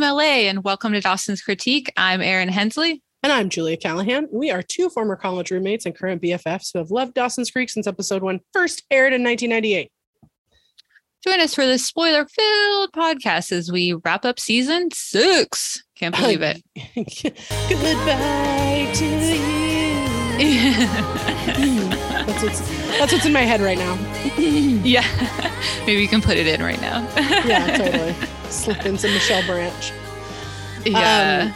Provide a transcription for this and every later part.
from LA, and welcome to Dawson's Critique. I'm Erin Hensley. And I'm Julia Callahan. We are two former college roommates and current BFFs who have loved Dawson's Creek since episode one first aired in 1998. Join us for this spoiler filled podcast as we wrap up season six. Can't believe it. Goodbye to you. that's, what's, that's what's in my head right now. yeah. Maybe you can put it in right now. yeah, totally. Slip in some Michelle Branch. Yeah. Um,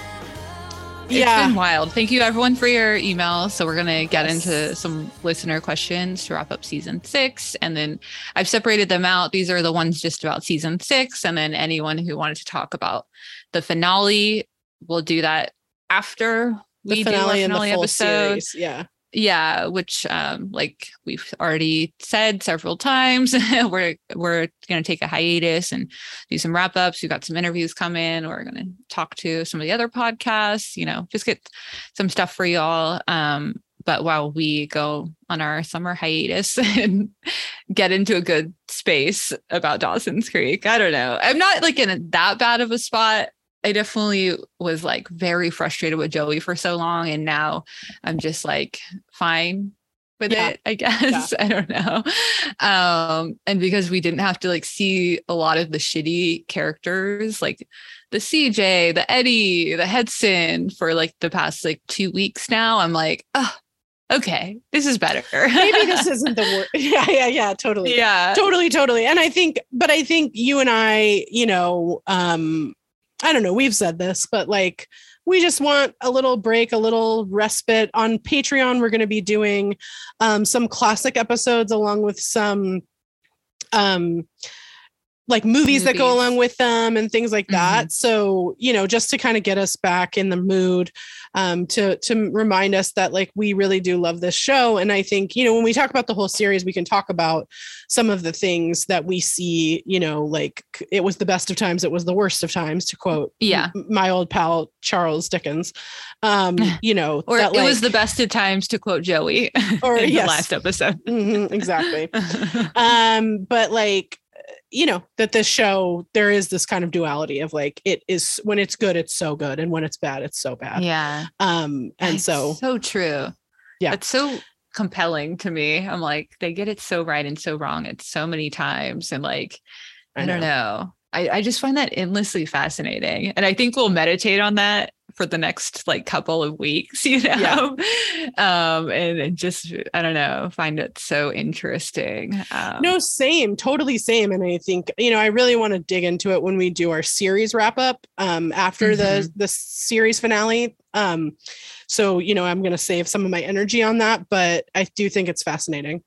it's yeah. been wild. Thank you everyone for your emails. So we're gonna get yes. into some listener questions to wrap up season six. And then I've separated them out. These are the ones just about season six. And then anyone who wanted to talk about the finale, we'll do that after the we finale do our finale episode. Series. Yeah yeah which um like we've already said several times we're we're going to take a hiatus and do some wrap ups we've got some interviews coming. We're going to talk to some of the other podcasts you know just get some stuff for y'all. Um but while we go on our summer hiatus and get into a good space about Dawson's Creek, I don't know. I'm not like in that bad of a spot I definitely was like very frustrated with Joey for so long. And now I'm just like fine with yeah. it, I guess. Yeah. I don't know. Um, and because we didn't have to like see a lot of the shitty characters, like the CJ, the Eddie, the Hudson for like the past like two weeks now, I'm like, oh, okay, this is better. Maybe this isn't the word. Yeah, yeah, yeah, totally. Yeah. Totally, totally. And I think, but I think you and I, you know, um, I don't know, we've said this, but like we just want a little break, a little respite. On Patreon, we're going to be doing um, some classic episodes along with some um, like movies, movies, that go along with them and things like that. Mm-hmm. So, you know, just to kind of get us back in the mood, um, to to remind us that like we really do love this show. And I think, you know, when we talk about the whole series, we can talk about some of the things that we see, you know, like it was the best of times, it was the worst of times, to quote yeah, my old pal Charles Dickens. Um, you know, or that, it like, was the best of times to quote Joey or in yes. the last episode. mm-hmm, exactly. um, but like you know that this show there is this kind of duality of like it is when it's good it's so good and when it's bad it's so bad. Yeah. Um and it's so so true. Yeah. It's so compelling to me. I'm like they get it so right and so wrong at so many times and like i, I don't know. I, I just find that endlessly fascinating and i think we'll meditate on that for the next like couple of weeks, you know, yeah. um, and just I don't know, find it so interesting. Um, no, same, totally same. And I think you know I really want to dig into it when we do our series wrap up um, after mm-hmm. the the series finale. Um, so you know I'm going to save some of my energy on that, but I do think it's fascinating.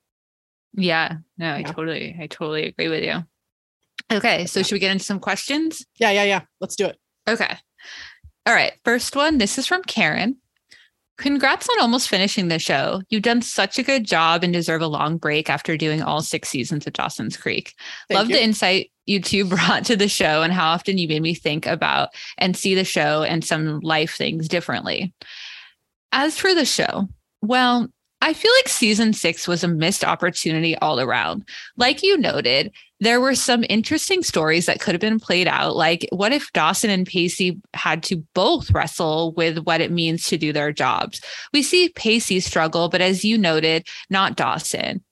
Yeah, no, I totally, I totally agree with you. Okay, so should we get into some questions? Yeah, yeah, yeah. Let's do it. Okay. All right. First one. This is from Karen. Congrats on almost finishing the show. You've done such a good job and deserve a long break after doing all six seasons of Dawson's Creek. Thank Love you. the insight you two brought to the show and how often you made me think about and see the show and some life things differently. As for the show, well, I feel like season six was a missed opportunity all around. Like you noted, there were some interesting stories that could have been played out. Like, what if Dawson and Pacey had to both wrestle with what it means to do their jobs? We see Pacey struggle, but as you noted, not Dawson.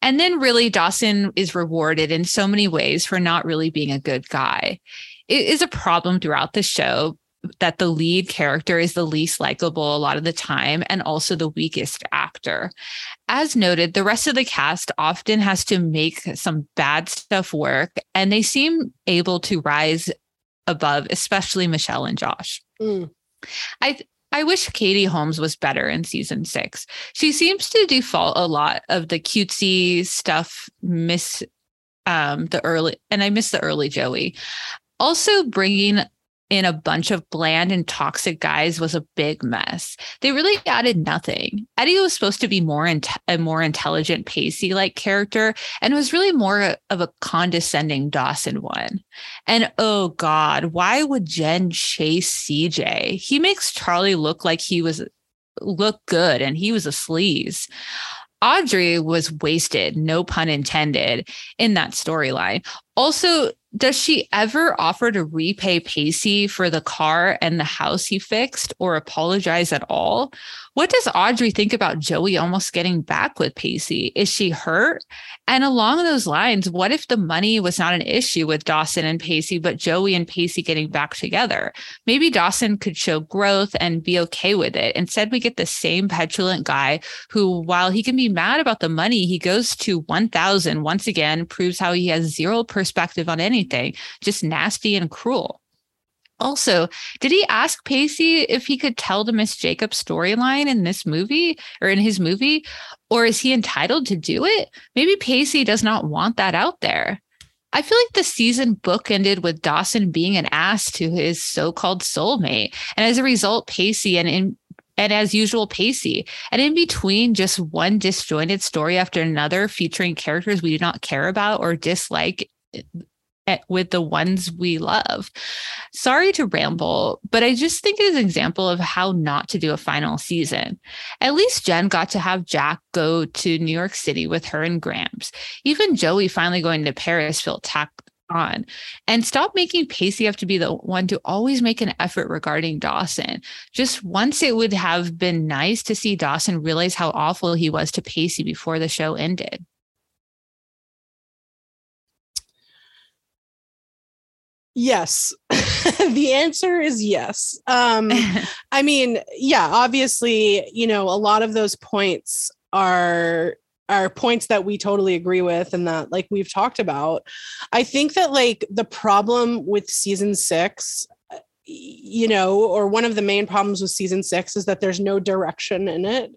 And then, really, Dawson is rewarded in so many ways for not really being a good guy. It is a problem throughout the show that the lead character is the least likable a lot of the time and also the weakest actor. As noted, the rest of the cast often has to make some bad stuff work and they seem able to rise above, especially Michelle and Josh. Mm. I I wish Katie Holmes was better in season six. She seems to default a lot of the cutesy stuff, miss um, the early, and I miss the early Joey. Also, bringing in a bunch of bland and toxic guys was a big mess. They really added nothing. Eddie was supposed to be more in- a more intelligent, pacey like character, and was really more of a condescending Dawson one. And oh God, why would Jen chase CJ? He makes Charlie look like he was look good, and he was a sleaze. Audrey was wasted, no pun intended, in that storyline. Also, does she ever offer to repay Pacey for the car and the house he fixed or apologize at all? What does Audrey think about Joey almost getting back with Pacey? Is she hurt? And along those lines, what if the money was not an issue with Dawson and Pacey, but Joey and Pacey getting back together? Maybe Dawson could show growth and be okay with it. Instead, we get the same petulant guy who, while he can be mad about the money, he goes to 1000 once again, proves how he has zero perspective on anything, just nasty and cruel. Also, did he ask Pacey if he could tell the Miss Jacob storyline in this movie or in his movie? Or is he entitled to do it? Maybe Pacey does not want that out there. I feel like the season book ended with Dawson being an ass to his so-called soulmate. And as a result, Pacey and in and as usual, Pacey. And in between, just one disjointed story after another featuring characters we do not care about or dislike with the ones we love. Sorry to ramble, but I just think it is an example of how not to do a final season. At least Jen got to have Jack go to New York City with her and Gramps. Even Joey finally going to Paris felt tacked on. And stop making Pacey have to be the one to always make an effort regarding Dawson. Just once it would have been nice to see Dawson realize how awful he was to Pacey before the show ended. Yes. the answer is yes. Um, I mean, yeah, obviously, you know, a lot of those points are are points that we totally agree with and that like we've talked about. I think that like the problem with season 6 you know, or one of the main problems with season 6 is that there's no direction in it.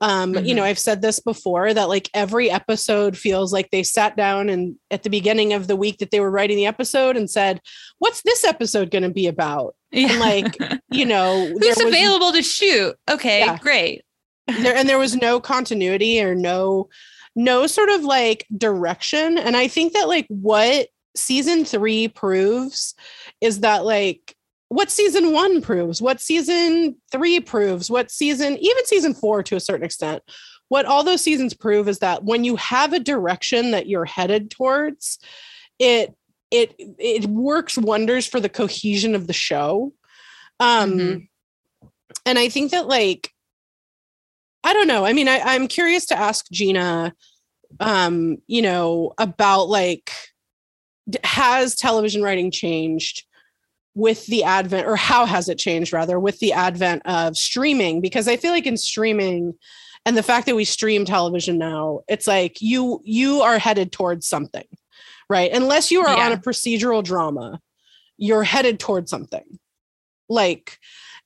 Um, mm-hmm. you know, mm-hmm. I've said this before that like every episode feels like they sat down and at the beginning of the week that they were writing the episode and said, What's this episode going to be about? Yeah. And like, you know, who's was, available to shoot? Okay, yeah. great. there and there was no continuity or no no sort of like direction. And I think that like what season three proves is that like what season one proves, what season three proves, what season, even season four to a certain extent, what all those seasons prove is that when you have a direction that you're headed towards, it it it works wonders for the cohesion of the show. Um mm-hmm. and I think that like I don't know. I mean, I, I'm curious to ask Gina um, you know, about like has television writing changed with the advent or how has it changed rather with the advent of streaming? Because i feel like in streaming and the fact that we stream television now it's like you you are headed towards something right? Unless you are yeah. on a procedural drama you're headed towards something. Like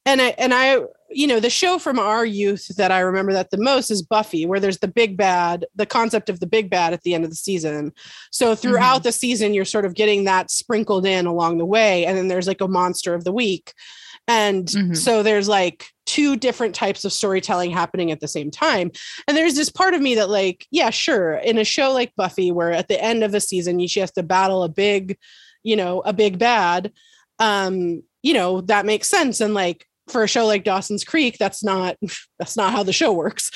and i and i you know, the show from our youth that I remember that the most is Buffy, where there's the big bad, the concept of the big bad at the end of the season. So throughout mm-hmm. the season, you're sort of getting that sprinkled in along the way. And then there's like a monster of the week. And mm-hmm. so there's like two different types of storytelling happening at the same time. And there's this part of me that, like, yeah, sure, in a show like Buffy, where at the end of a season, she has to battle a big, you know, a big bad. Um, you know, that makes sense. And like for a show like Dawson's Creek, that's not that's not how the show works.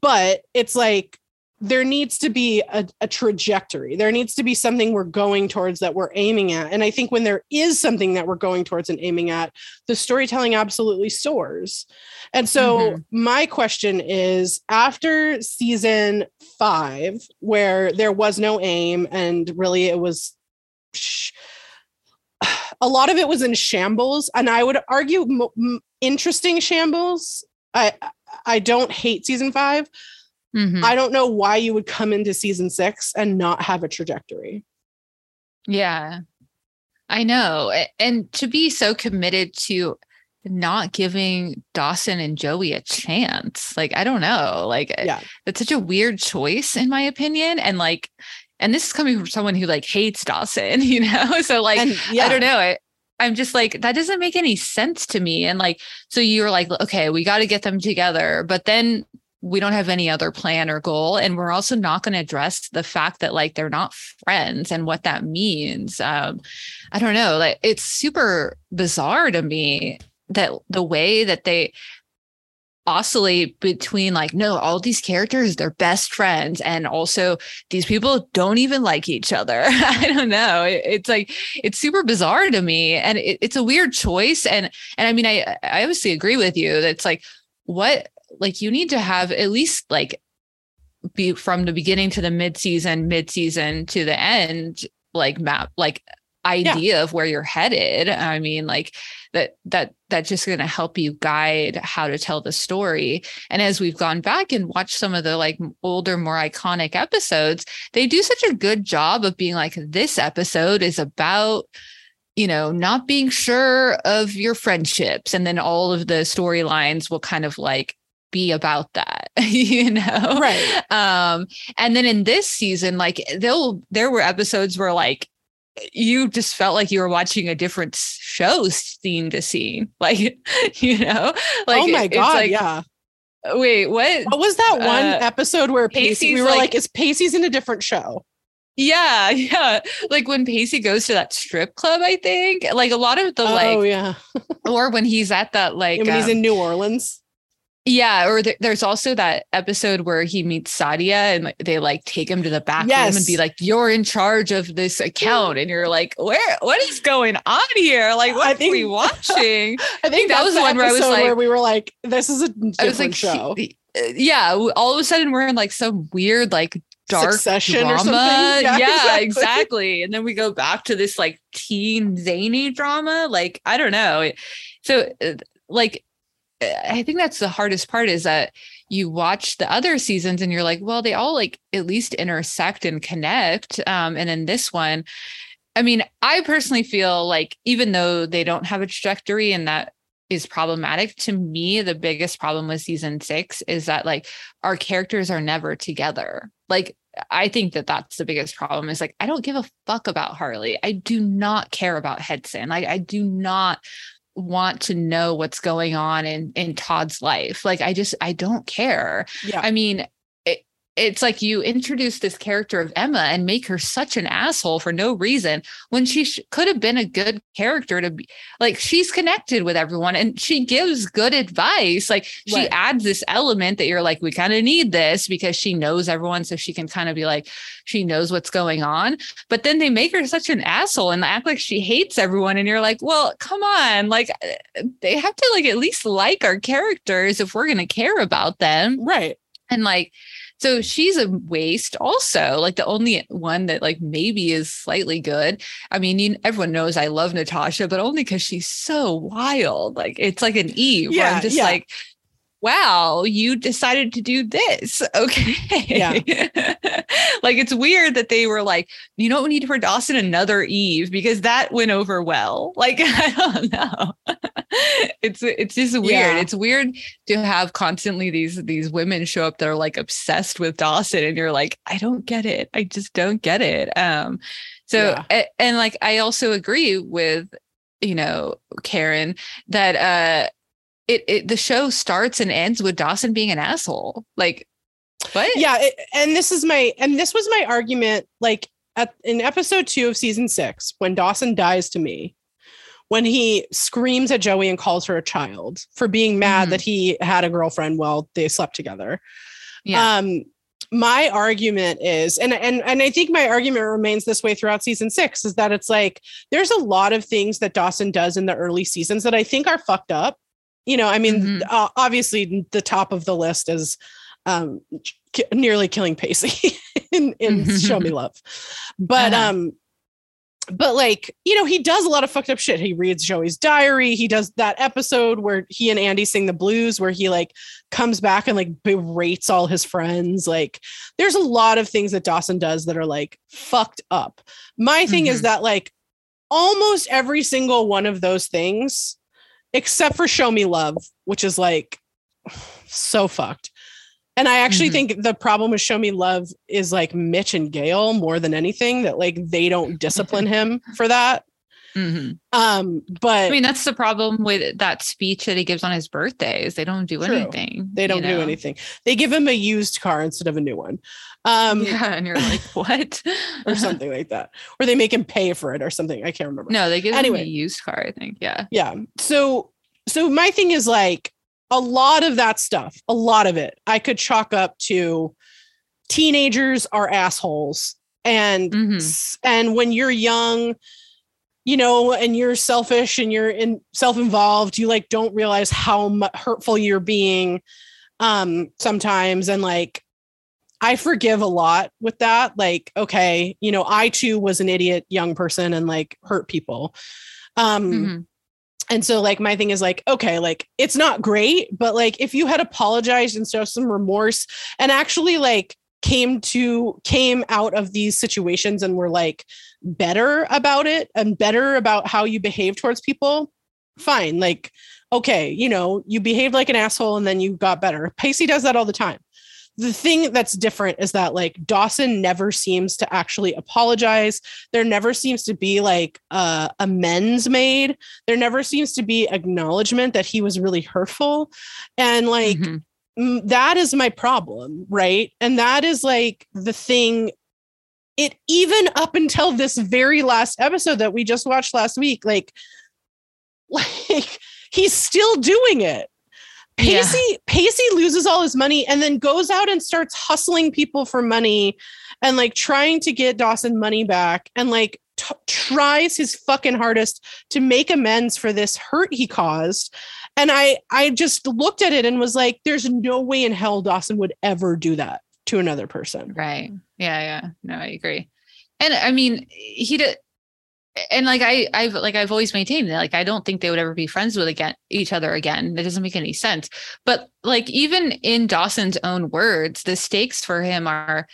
But it's like there needs to be a, a, trajectory. There needs to be something we're going towards that we're aiming at. And I think when there is something that we're going towards and aiming at, the storytelling absolutely soars. And so mm-hmm. my question is after season five, where there was no aim and really it was a lot of it was in shambles and i would argue m- m- interesting shambles i i don't hate season 5 mm-hmm. i don't know why you would come into season six and not have a trajectory yeah i know and to be so committed to not giving Dawson and Joey a chance. Like, I don't know. Like, yeah. it's such a weird choice, in my opinion. And like, and this is coming from someone who like hates Dawson, you know? So like, and, yeah. I don't know. I, I'm just like, that doesn't make any sense to me. And like, so you're like, okay, we got to get them together. But then we don't have any other plan or goal. And we're also not going to address the fact that like they're not friends and what that means. Um, I don't know. Like it's super bizarre to me that the way that they oscillate between like no all these characters they're best friends and also these people don't even like each other. I don't know. It, it's like it's super bizarre to me and it, it's a weird choice and and i mean i i obviously agree with you that's like what like you need to have at least like be from the beginning to the mid-season mid-season to the end like map like idea yeah. of where you're headed. I mean like that that that's just going to help you guide how to tell the story. And as we've gone back and watched some of the like older more iconic episodes they do such a good job of being like this episode is about you know not being sure of your friendships. And then all of the storylines will kind of like be about that you know? Right. Um and then in this season like they'll there were episodes where like you just felt like you were watching a different show scene to scene like you know? Like oh my god like, yeah. Wait what? What was that one uh, episode where pacey we were like, like is pacey's in a different show? Yeah yeah. Like when pacey goes to that strip club i think like a lot of the oh, like yeah. or when he's at that like when um, he's in new orleans yeah, or th- there's also that episode where he meets Sadia and like, they like take him to the back yes. room and be like, "You're in charge of this account," and you're like, "Where? What is going on here? Like, what I think, are we watching?" I think that was the one where I was like, where we were like, "This is a different I was like, show." He, uh, yeah, all of a sudden we're in like some weird like dark Succession drama. Yeah, yeah exactly. exactly. And then we go back to this like teen zany drama. Like I don't know. So uh, like I think that's the hardest part is that you watch the other seasons and you're like, well, they all like at least intersect and connect. Um, and in this one, I mean, I personally feel like even though they don't have a trajectory and that is problematic to me, the biggest problem with season six is that like our characters are never together. Like, I think that that's the biggest problem is like, I don't give a fuck about Harley. I do not care about Hedson. Like, I do not want to know what's going on in in Todd's life. Like I just I don't care. Yeah. I mean, it's like you introduce this character of Emma and make her such an asshole for no reason when she sh- could have been a good character to be like she's connected with everyone and she gives good advice. Like she right. adds this element that you're like we kind of need this because she knows everyone so she can kind of be like she knows what's going on. But then they make her such an asshole and act like she hates everyone and you're like well come on like uh, they have to like at least like our characters if we're going to care about them. Right. And like so she's a waste also, like the only one that like maybe is slightly good. I mean, you, everyone knows I love Natasha, but only because she's so wild. Like it's like an Eve. Yeah, I'm just yeah. like, wow, you decided to do this. Okay. Yeah. like it's weird that they were like, you don't need for Dawson another Eve because that went over well. Like, I don't know. it's it's just weird. Yeah. It's weird to have constantly these these women show up that are like obsessed with Dawson and you're like, I don't get it. I just don't get it. Um so yeah. and, and like I also agree with you know Karen that uh it, it the show starts and ends with Dawson being an asshole. Like, what? Yeah, it, and this is my and this was my argument. Like at in episode two of season six, when Dawson dies to me, when he screams at Joey and calls her a child for being mad mm-hmm. that he had a girlfriend while they slept together. Yeah. Um, my argument is and and and I think my argument remains this way throughout season 6 is that it's like there's a lot of things that Dawson does in the early seasons that I think are fucked up you know, I mean, mm-hmm. uh, obviously the top of the list is um, k- nearly killing Pacey in, in Show Me Love. But uh-huh. um, but like, you know, he does a lot of fucked up shit. He reads Joey's diary. He does that episode where he and Andy sing the blues, where he like comes back and like berates all his friends. Like, there's a lot of things that Dawson does that are like fucked up. My thing mm-hmm. is that like almost every single one of those things except for Show Me Love, which is like so fucked. And I actually mm-hmm. think the problem with Show Me Love is like Mitch and Gail more than anything that like they don't discipline him for that. Mm-hmm. Um, but I mean, that's the problem with that speech that he gives on his birthday is they don't do true. anything. They don't do know? anything. They give him a used car instead of a new one. Um, yeah, and you're like, what? or something like that. Or they make him pay for it or something. I can't remember. No, they give anyway, him a used car, I think. Yeah. Yeah. So so my thing is like a lot of that stuff, a lot of it, I could chalk up to teenagers are assholes. And Mhm. and when you're young, you know, and you're selfish and you're in self-involved, you like don't realize how hurtful you're being um sometimes and like I forgive a lot with that. Like, okay, you know, I too was an idiot young person and like hurt people. Um Mhm. and so like my thing is like, okay, like it's not great, but like if you had apologized and showed some remorse and actually like came to came out of these situations and were like better about it and better about how you behave towards people, fine. Like, okay, you know, you behaved like an asshole and then you got better. Pacey does that all the time. The thing that's different is that like Dawson never seems to actually apologize. There never seems to be like uh, amends made. There never seems to be acknowledgement that he was really hurtful. And like, Mhm. That is my problem right? And that is like the thing it even up until this very last episode that we just watched last week like like he's still doing it. Yeah. Pacey Pacey loses all his money and then goes out and starts hustling people for money and like trying to get Dawson money back and like t- tries his fucking hardest to make amends for this hurt he caused and I I just looked at it and was like there's no way in hell Dawson would ever do that to another person. Right. Yeah. Yeah. No, I agree. And I mean, he did. And like I, I've like I've always maintained that like I don't think they would ever be friends with again each other again. That doesn't make any sense. But like even in Dawson's own words, the stakes for him are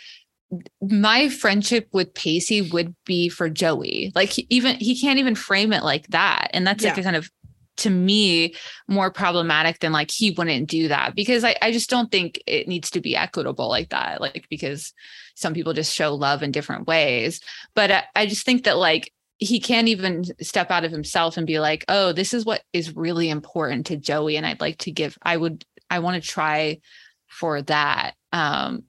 my friendship with Pacey would be for Joey. Like he, even he can't even frame it like that. And that's like a kind of to me more problematic than like he wouldn't do that because I, I just don't think it needs to be equitable like that. Like because some people just show love in different ways. But I, I just think that like he can't even step out of himself and be like, oh, this is what is really important to Joey. And I'd like to give, I would, I want to try for that. Um,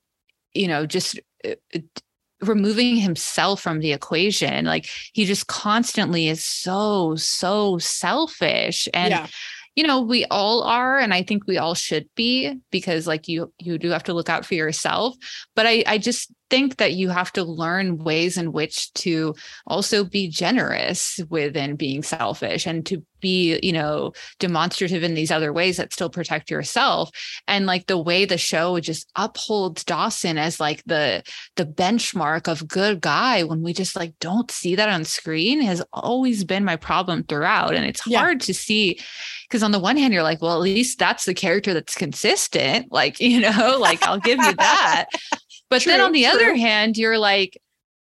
you know, just uh, uh, removing himself from the equation. Like he just constantly is so, so selfish. And yeah. you know we all are and i think we all should be because like you you do have to look out for yourself but i i just think that you have to learn ways in which to also be generous within being selfish and to be you know demonstrative in these other ways that still protect yourself. And like the way the show just upholds dawson as like the the benchmark of good guy when we just like don't see that on screen has always been my problem throughout. And it's Yeah. hard to see because on the one hand you're like well at least that's the character that's consistent. Like you know like i'll give you that but then on the other hand you're like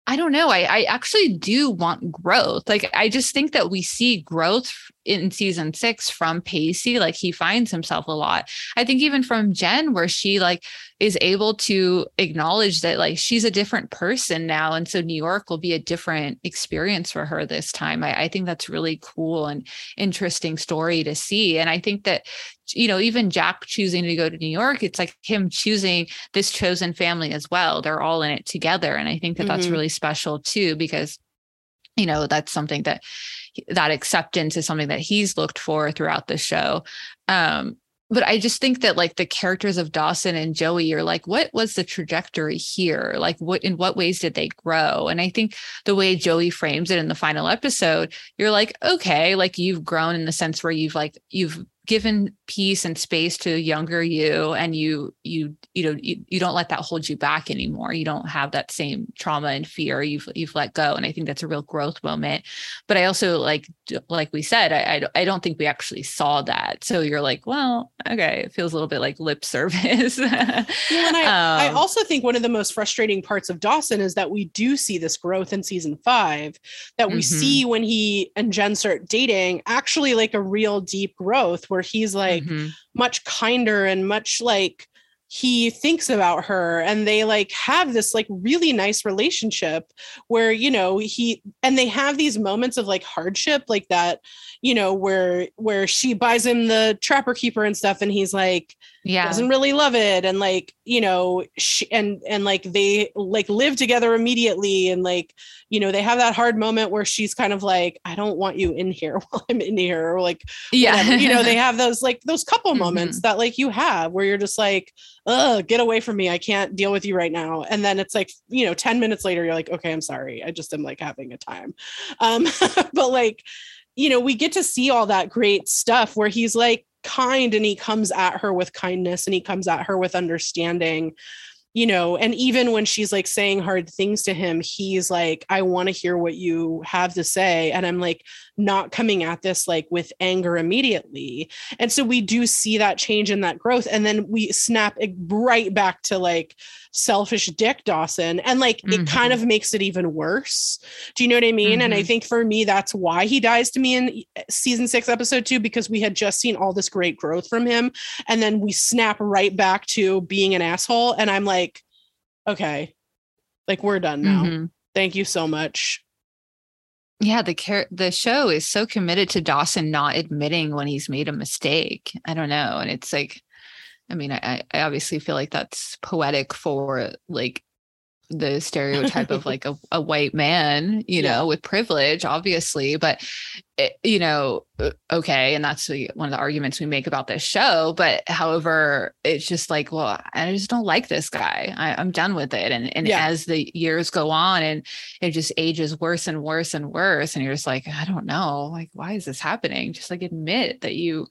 i don't know. I, I actually do want growth. Like i just think that we see growth in season six from pacey. Like he finds himself a lot. I think even from jen where she like is able to acknowledge that like she's a different person now. And so new york will be a different experience for her this time. I, I think that's really cool and interesting story to see. And i think that you know even jack choosing to go to new york it's like him choosing this chosen family as well they're all in it together and i think that that's Mhm. really special too because you know that's something that that acceptance is something that he's looked for throughout the show um but I just think that like the characters of Dawson and Joey are like, what was the trajectory here? Like, what in what ways did they grow? And I think the way Joey frames it in the final episode, you're like, okay, like you've grown in the sense where you've like you've given peace and space to younger you and you you you know you, you don't let that hold you back anymore. You don't have that same trauma and fear you've you've let go. And i think that's a real growth moment. But i also like like we said i i, I don't think we actually saw that. So you're like well okay it feels a little bit like lip service. Well, and I, I Um, also think one of the most frustrating parts of Dawson is that we do see this growth in season five that we Mhm. see when he and Jen start dating, actually like a real deep growth where he's like mhm. much kinder and much like he thinks about her and they like have this like really nice relationship where you know he and they have these moments of like hardship like that you know where where she buys him the trapper keeper and stuff and he's like yeah. doesn't really love it. And like you know she, and and like they like live together immediately. And like you know they have that hard moment where she's kind of like i don't want you in here while i'm in here or like yeah. whatever. you know they have those like those couple Mhm. moments that like you have where you're just like Ugh, get away from me. I can't deal with you right now. And then it's like you know 10 minutes later you're like okay i'm sorry. I just am like having a time. Um but like you know we get to see all that great stuff where he's like kind and he comes at her with kindness and he comes at her with understanding you know and even when she's like saying hard things to him he's like i want to hear what you have to say and i'm like not coming at this like with anger immediately. And so we do see that change and that growth and then we snap right back to like selfish dick dawson and like it kind of makes it even worse. Do you know what i mean? And i Mhm. think for me that's why he dies to me in season six episode two because we had just seen all this great growth from him and then we snap right back to being an asshole and i'm like okay like we're done now. Mhm. thank you so much. Yeah the char- the show is so committed to dawson not admitting when he's made a mistake. I don't know and it's like i mean i i obviously feel like that's poetic for like the stereotype of like a, a white man you Yeah. know with privilege obviously but it, you know uh, okay and that's one of the arguments we make about this show but however it's just like well i just don't like this guy I, i'm done with it and and Yeah. as the years go on and it just ages worse and worse and worse and you're just like i don't know like why is this happening just like admit that you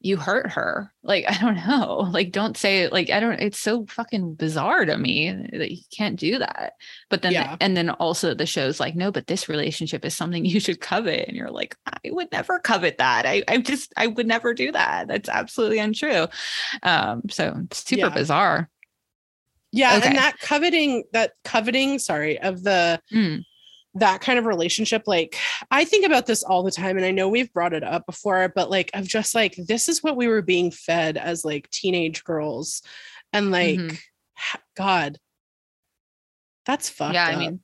you hurt her. Like i don't know. Like don't say like i don't it's so fucking bizarre to me that you can't do that. But then Yeah. and then also the show's like no but this relationship is something you should covet. And you're like i would never covet that. I i just i would never do that. That's absolutely untrue. Um so it's super Yeah. bizarre. Yeah Okay. and that coveting that coveting sorry of the Mm, that kind of relationship like i think about this all the time and i know we've brought it up before but like of just like this is what we were being fed as like teenage girls and like Mhm. god that's fucked yeah up. i mean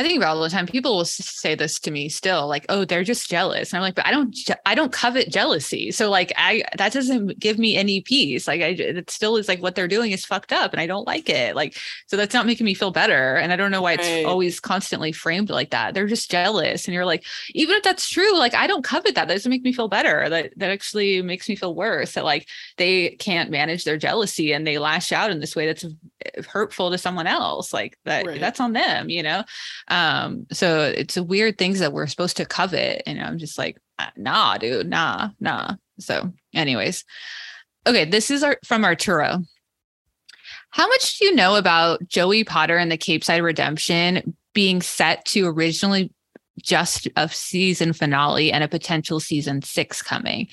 I think about all the time. People will say this to me still, like, "Oh, they're just jealous," and I'm like, "But I don't, je- I don't covet jealousy. So, like, I that doesn't give me any peace. Like, I it still is like what they're doing is fucked up, and I don't like it. Like, so that's not making me feel better. And I don't know why it's Right. always constantly framed like that. They're just jealous, and you're like, even if that's true, like, I don't covet that. That doesn't make me feel better. That that actually makes me feel worse. That like they can't manage their jealousy and they lash out in this way that's eh, hurtful to someone else. Like that, Right. that's on them. You know. Um, so it's a weird things that we're supposed to covet. And I'm just like, "Ah, nah, dude, nah, nah. So, anyways, okay, this is our from Arturo. How much do you know about Joey Potter and the Capeside Redemption being set to originally just a season finale and a potential season six coming?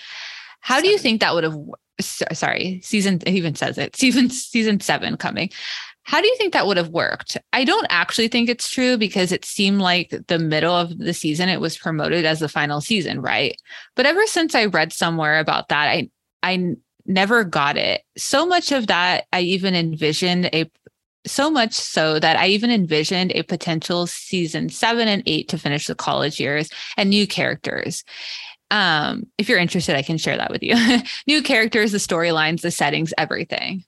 How do you think that would have? Sorry, season. It even says it. Season season seven coming. How do you think that would have worked? I don't actually think it's true because it seemed like the middle of the season it was promoted as the final season, right? But ever since I read somewhere about that, I I never got it. So much of that I even envisioned a so much so that I even envisioned a potential season 7 and 8 to finish the college years and new characters. Um if you're interested I can share that with you. new characters, the storylines, the settings, everything.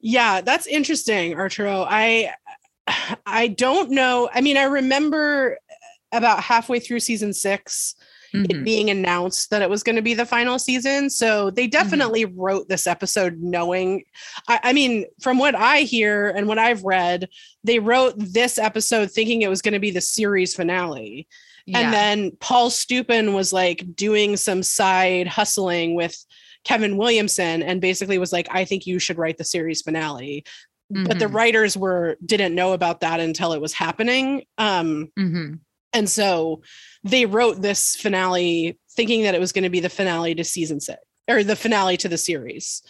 Yeah, that's interesting, Arturo. I I don't know. I mean, I remember about halfway through season 6 Mhm. it being announced that it was going to be the final season. So they definitely wrote this episode knowing. I, I mean, from what I hear and what I've read, they wrote this episode thinking it was going to be the series finale. Yeah. And then Paul Stupin was like doing some side hustling with Kevin Williamson and basically was like, I think you should write the series finale. But the Mhm. writers were didn't know about that until it was happening. Um, Mhm. and so they wrote this finale thinking that it was going to be the finale to season six or the finale to the series.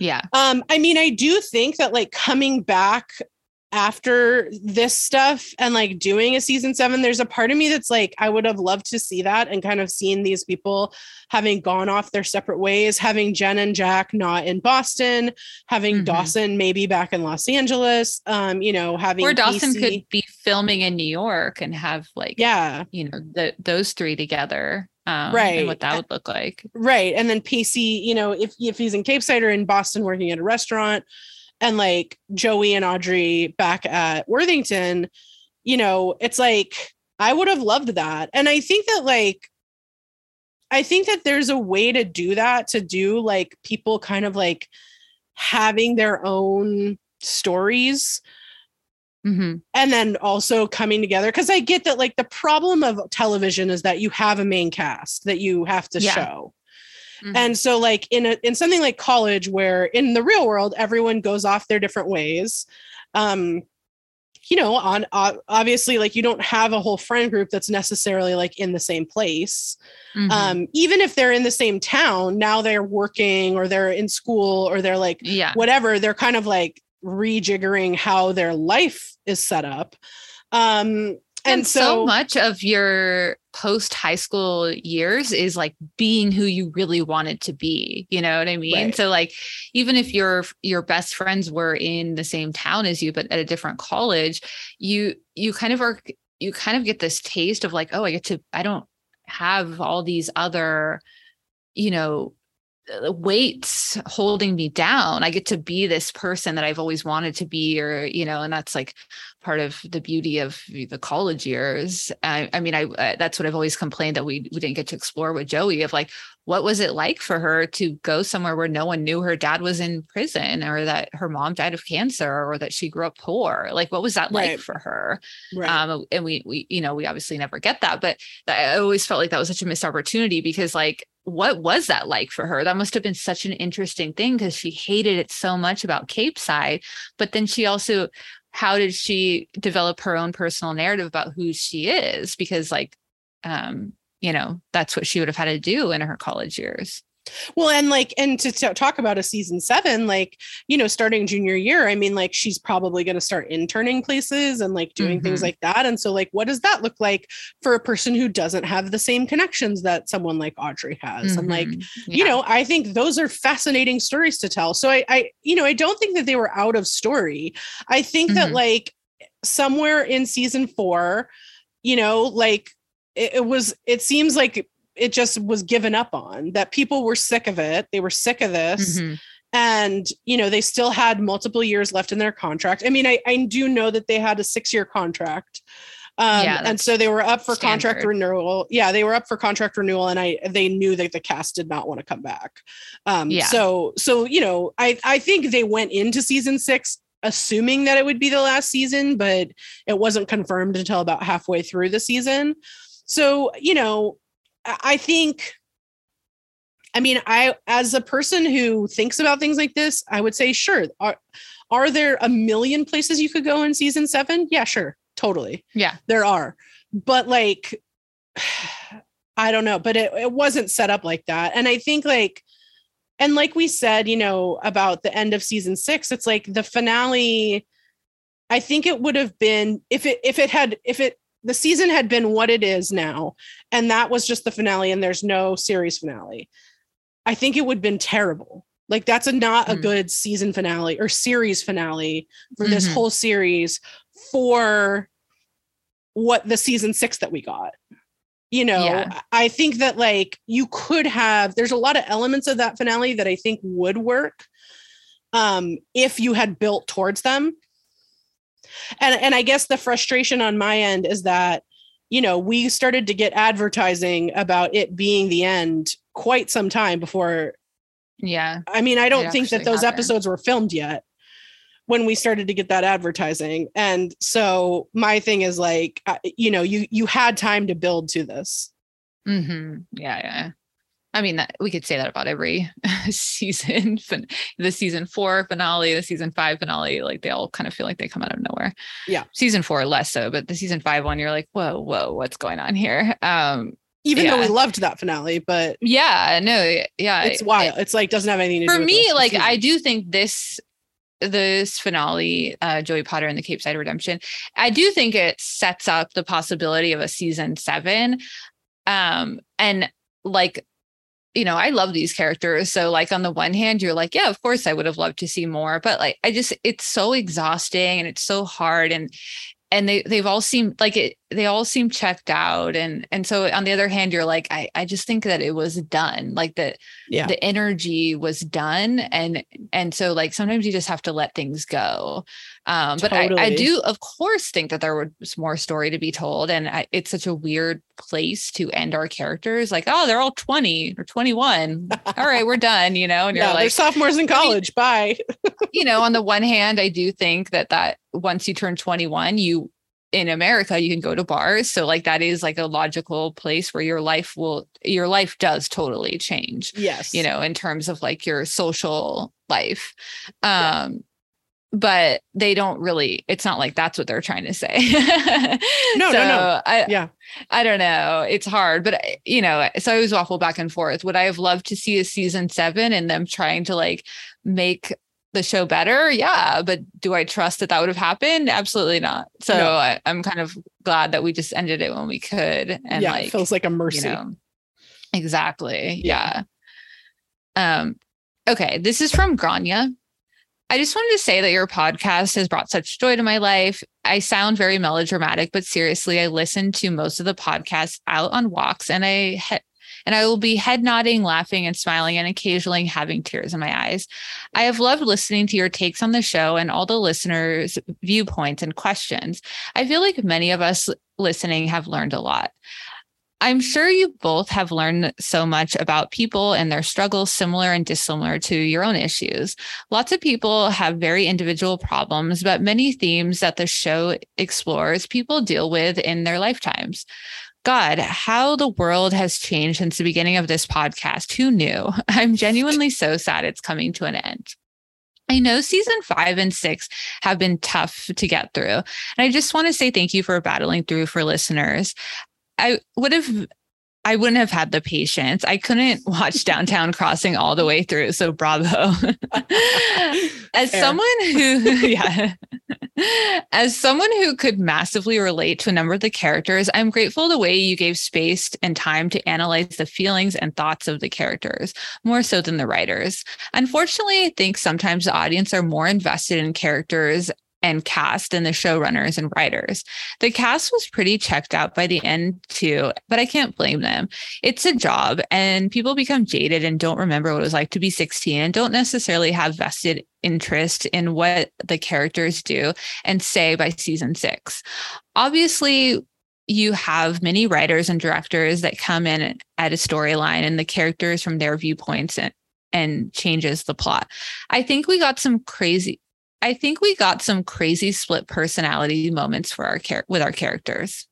Yeah. Um, I mean, I do think that like coming back after this stuff and like doing a season seven, there's a part of me that's like, I would have loved to see that and kind of seen these people having gone off their separate ways, having Jen and Jack not in Boston, having mm-hmm. Dawson maybe back in Los Angeles, um, you know, having or Dawson could be filming in New York and have like, yeah, you know, the, those three together. Um, right. And what that would look like. Right. And then Pacey, you know, if, if he's in Capeside or in Boston working at a restaurant, and like Joey and Audrey back at Worthington, you know, it's like I would have loved that. And I think that like I think that there's a way to do that to do like people kind of like having their own stories Mm-hmm. and then also coming together because i get that like the problem of television is that you have a main cast that you have to yeah. show Mm-hmm. And so like in a in something like college where in the real world everyone goes off their different ways um you know on uh, obviously like you don't have a whole friend group that's necessarily like in the same place mm-hmm. um even if they're in the same town now they're working or they're in school or they're like yeah whatever they're kind of like rejiggering how their life is set up um and, and so, so, much of your post high school years is like being who you really wanted to be you know what i mean right. so like even if your your best friends were in the same town as you but at a different college you you kind of are you kind of get this taste of like oh i get to i don't have all these other you know uh, weights holding me down i get to be this person that i've always wanted to be or you know and that's like part of the beauty of the college years i, I mean i uh, that's what i've always complained that we we didn't get to explore with joey of like what was it like for her to go somewhere where no one knew her dad was in prison or that her mom died of cancer or that she grew up poor like what was that right. like for her right. um and we we you know we obviously never get that but i always felt like that was such a missed opportunity because like what was that like for her? That must have been such an interesting thing because she hated it so much about Capeside. But then she also, how did she develop her own personal narrative about who she is? Because, like, um, you know, that's what she would have had to do in her college years. Well, and like, and to, to, talk about a season seven, like, you know, starting junior year, I mean, like, she's probably going to start interning places and like doing mm-hmm. things like that. And so, like, what does that look like for a person who doesn't have the same connections that someone like Audrey has? Mm-hmm. And like, mm-hmm. yeah. you know, I think those are fascinating stories to tell. So I, I, you know, I don't think that they were out of story. I think mm-hmm. that like somewhere in season four, you know, like, it, it was, it seems like it just was given up on that people were sick of it they were sick of this mm-hmm. and you know they still had multiple years left in their contract i mean i, I do know that they had a six year contract um, yeah, and so they were up for contract renewal. Yeah, they were up for contract renewal, and I they knew that the cast did not want to come back. Um, yeah. So so you know, I I think they went into season six assuming that it would be the last season, but it wasn't confirmed until about halfway through the season. So you know, I think I mean, I as a person who thinks about things like this, I would say sure. Are are there a million places you could go in season 7? Yeah, sure. Totally. Yeah. There are. But like I don't know, but it, it wasn't set up like that. And I think like and like we said, you know, about the end of season 6, it's like the finale I think it would have been if it if it had if it the season had been what it is now, and that was just the finale, and there's no series finale, I think it would have been terrible. Like that's a not mm a good season finale or series finale for this mm-hmm. whole series for what the season six that we got. You know, yeah. I think that like you could have, there's a lot of elements of that finale that I think would work um, if you had built towards them and and i guess the frustration on my end is that you know we started to get advertising about it being the end quite some time before yeah i mean i don't think that those happened. episodes were filmed yet when we started to get that advertising and so my thing is like you know you you had time to build to this mm-hmm. yeah yeah I mean, that, we could say that about every season. the season four finale, the season five finale, like they all kind of feel like they come out of nowhere. Yeah. Season four less so, but the season five one, you're like, whoa, whoa, what's going on here? Um, even yeah. though we loved that finale, but yeah, no, yeah, it's wild. It, it's like doesn't have anything to for me. like I do think this this finale, uh, Joey Potter and the Capeside Redemption, I do think it sets up the possibility of a season seven. Um, and like you know, I love these characters. So, like, on the one hand, you're like, yeah, of course, I would have loved to see more. But, like, I just, it's so exhausting and it's so hard. And, and they they've all seemed like it they all seem checked out and and so on the other hand you're like i i just think that it was done like the yeah the energy was done and and so like sometimes you just have to let things go um but I, I do of course think that there was more story to be told and I, it's such a weird place to end our characters like oh they're all 20 or 21 all right we're done you know and you're yeah, like they're sophomores in college bye you know on the one hand i do think that that once you turn 21 you in America, you can go to bars. So like that is like a logical place where your life will your life does totally change. Yes. You know, in terms of like your social life. Um yeah. But they don't really it's not like that's what they're trying to say. no, so no, no. I, yeah. I don't know. It's hard, but you know, so I was waffle back and forth. Would I have loved to see a season seven and them trying to like make the show better yeah but do i trust that that would have happened absolutely not so no. I, am kind of glad that we just ended it when we could and yeah, like feels like a mercy you know, exactly yeah. yeah um okay this is from grania I just wanted to say that your podcast has brought such joy to my life. I sound very melodramatic, but seriously, I listen to most of the podcasts out on walks and I and I will be head nodding, laughing, and smiling, and occasionally having tears in my eyes. I have loved listening to your takes on the show and all the listeners' viewpoints and questions. I feel like many of us listening have learned a lot. I'm sure you both have learned so much about people and their struggles, similar and dissimilar to your own issues. Lots of people have very individual problems, but many themes that the show explores people deal with in their lifetimes. God, how the world has changed since the beginning of this podcast. Who knew? I'm genuinely so sad it's coming to an end. I know season five and six have been tough to get through. And I just want to say thank you for battling through for listeners. I would have I wouldn't have had the patience. I couldn't watch Downtown Crossing all the way through. So bravo. As Fair. someone who, yeah, as someone who could massively relate to a number of the characters, I'm grateful the way you gave space and time to analyze the feelings and thoughts of the characters, more so than the writers. Unfortunately, I think sometimes the audience are more invested in characters and cast and the showrunners and writers. The cast was pretty checked out by the end too, but I can't blame them. It's a job and people become jaded and don't remember what it was like to be 16 and don't necessarily have vested interest in what the characters do and say by season 6. Obviously, you have many writers and directors that come in at a storyline and the characters from their viewpoints and, and changes the plot. I think we got some crazy I think we got some crazy split personality moments for our care with our characters.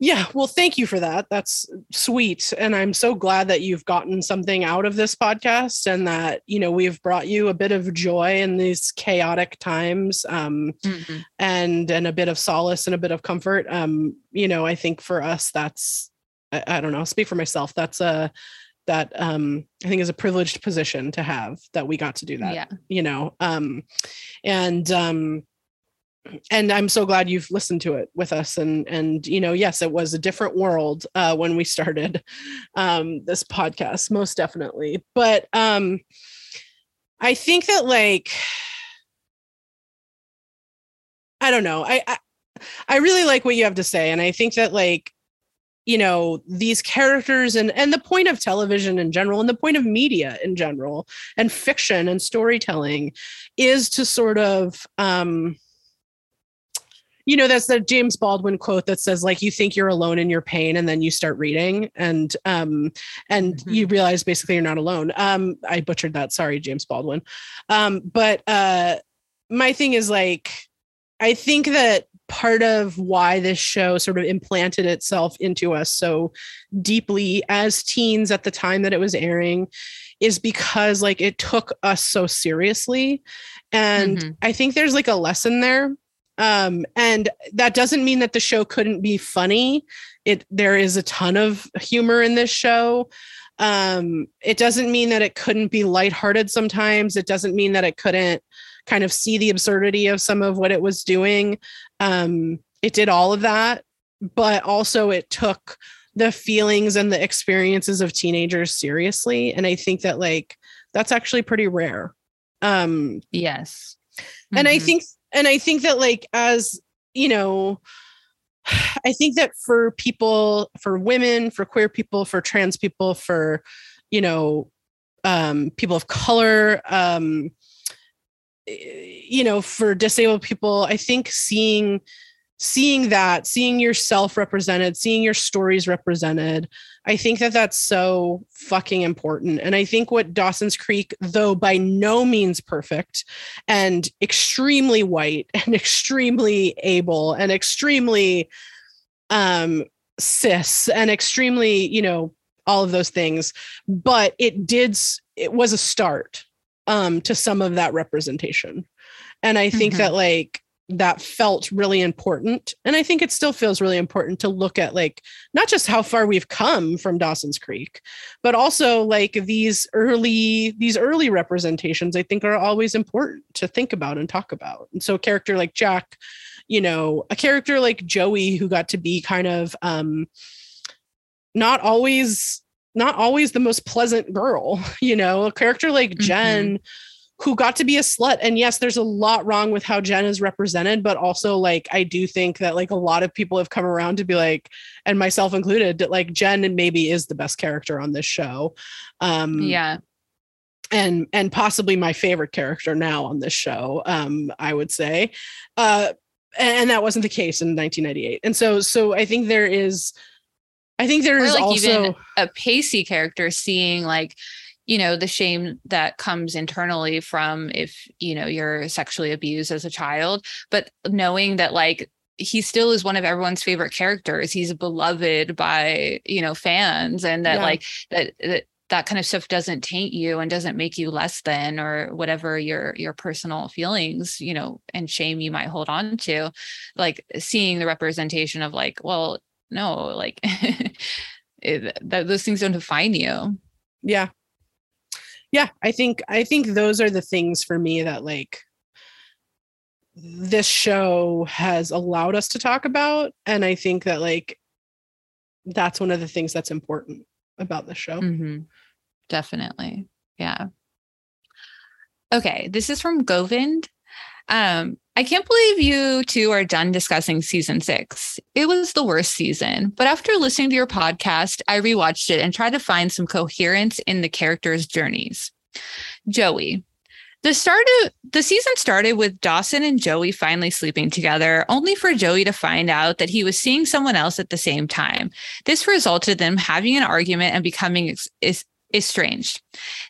Yeah, well, thank you for that. That's sweet. And I'm so glad that you've gotten something out of this podcast and that, you know, we've brought you a bit of joy in these chaotic times um, mm-hmm. and and a bit of solace and a bit of comfort. Um, you know, I think for us that's I, I don't know, I'll speak for myself. That's a that um, I think is a privileged position to have that we got to do that. Yeah. You know, um, and um, and I'm so glad you've listened to it with us. And and you know, yes, it was a different world uh, when we started um, this podcast, most definitely. But um, I think that like I don't know. I, I I really like what you have to say, and I think that like you know these characters and and the point of television in general and the point of media in general and fiction and storytelling is to sort of um you know that's the james baldwin quote that says like you think you're alone in your pain and then you start reading. And um and mm-hmm. you realize basically you're not alone. Um i butchered that. Sorry james baldwin. Um but uh my thing is like i think that part of why this show sort of implanted itself into us so deeply as teens at the time that it was airing is because like it took us so seriously and mm-hmm. i think there's like a lesson there um and that doesn't mean that the show couldn't be funny it there is a ton of humor in this show Um, it doesn't mean that it couldn't be lighthearted sometimes. It doesn't mean that it couldn't kind of see the absurdity of some of what it was doing. Um, it did all of that, but also it took the feelings and the experiences of teenagers seriously. And I think that like that's actually pretty rare. Um, yes. Mm-hmm. And I mm-hmm. think, and I think that like as you know, I think that for people, for women, for queer people, for trans people, for you know, um, people of color, um, you know, for disabled people, I think seeing seeing that, seeing yourself represented, seeing your stories represented, I think that that's so fucking important. And I think what Dawson's Creek, though by no means perfect and extremely white and extremely able and extremely um cis and extremely, you know, all of those things, but it did it was a start um to some of that representation. And I think mm-hmm. that like that felt really important and i think it still feels really important to look at like not just how far we've come from dawson's creek but also like these early these early representations i think are always important to think about and talk about and so a character like jack you know a character like joey who got to be kind of um not always not always the most pleasant girl you know a character like mm-hmm. jen who got to be a slut. And yes, there's a lot wrong with how Jen is represented, but also like I do think that like a lot of people have come around to be like, and myself included, that like Jen maybe is the best character on this show. Um yeah. And and possibly my favorite character now on this show, um, I would say. Uh and that wasn't the case in 1998. And so so I think there is I think there is like also a Pacey character seeing like you know the shame that comes internally from if you know you're sexually abused as a child but knowing that like he still is one of everyone's favorite characters he's beloved by you know fans and that yeah. like that, that that kind of stuff doesn't taint you and doesn't make you less than or whatever your your personal feelings you know and shame you might hold on to like seeing the representation of like well no like it, that those things don't define you. Yeah. Yeah i think i think those are the things for me that like this show has allowed us to talk about and i think that like that's one of the things that's important about the show. Mm-hmm. definitely. Yeah. Okay this is from govind um, I can't believe you two are done discussing season six. It was the worst season, but after listening to your podcast, I rewatched it and tried to find some coherence in the characters' journeys. Joey. The start of the season started with Dawson and Joey finally sleeping together, only for Joey to find out that he was seeing someone else at the same time. This resulted in them having an argument and becoming ex- estranged.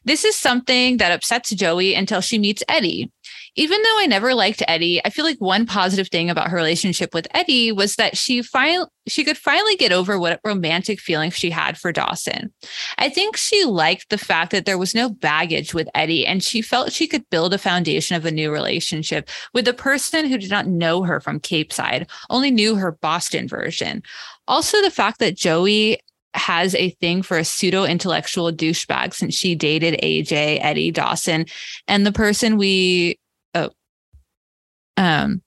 This is something that upsets Joey until she meets Eddie even though I never liked Eddie, I feel like one positive thing about her relationship with Eddie was that she finally she could finally get over what romantic feelings she had for Dawson. I think she liked the fact that there was no baggage with Eddie and she felt she could build a foundation of a new relationship with a person who did not know her from Capeside, only knew her Boston version. Also the fact that Joey has a thing for a pseudo intellectual douchebag since she dated AJ, Eddie Dawson, and the person we um,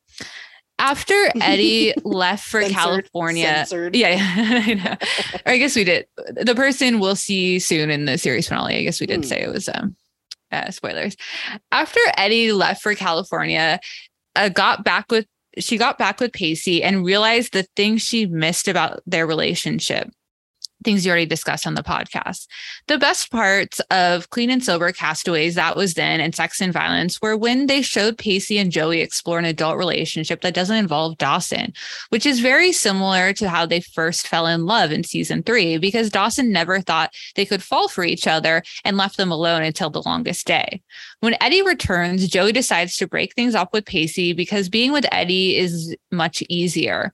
after Eddie left for censored, California, censored. yeah, yeah or I guess we did. The person we'll see soon in the series finale. I guess we did mm. say it was um, uh, spoilers. After Eddie left for California, uh, got back with she got back with Pacey and realized the things she missed about their relationship things you already discussed on the podcast. The best parts of Clean and Sober Castaways, that was then, and Sex and Violence were when they showed Pacey and Joey explore an adult relationship that doesn't involve Dawson, which is very similar to how they first fell in love in season three, because Dawson never thought they could fall for each other and left them alone until the longest day. When Eddie returns, Joey decides to break things up with Pacey because being with Eddie is much easier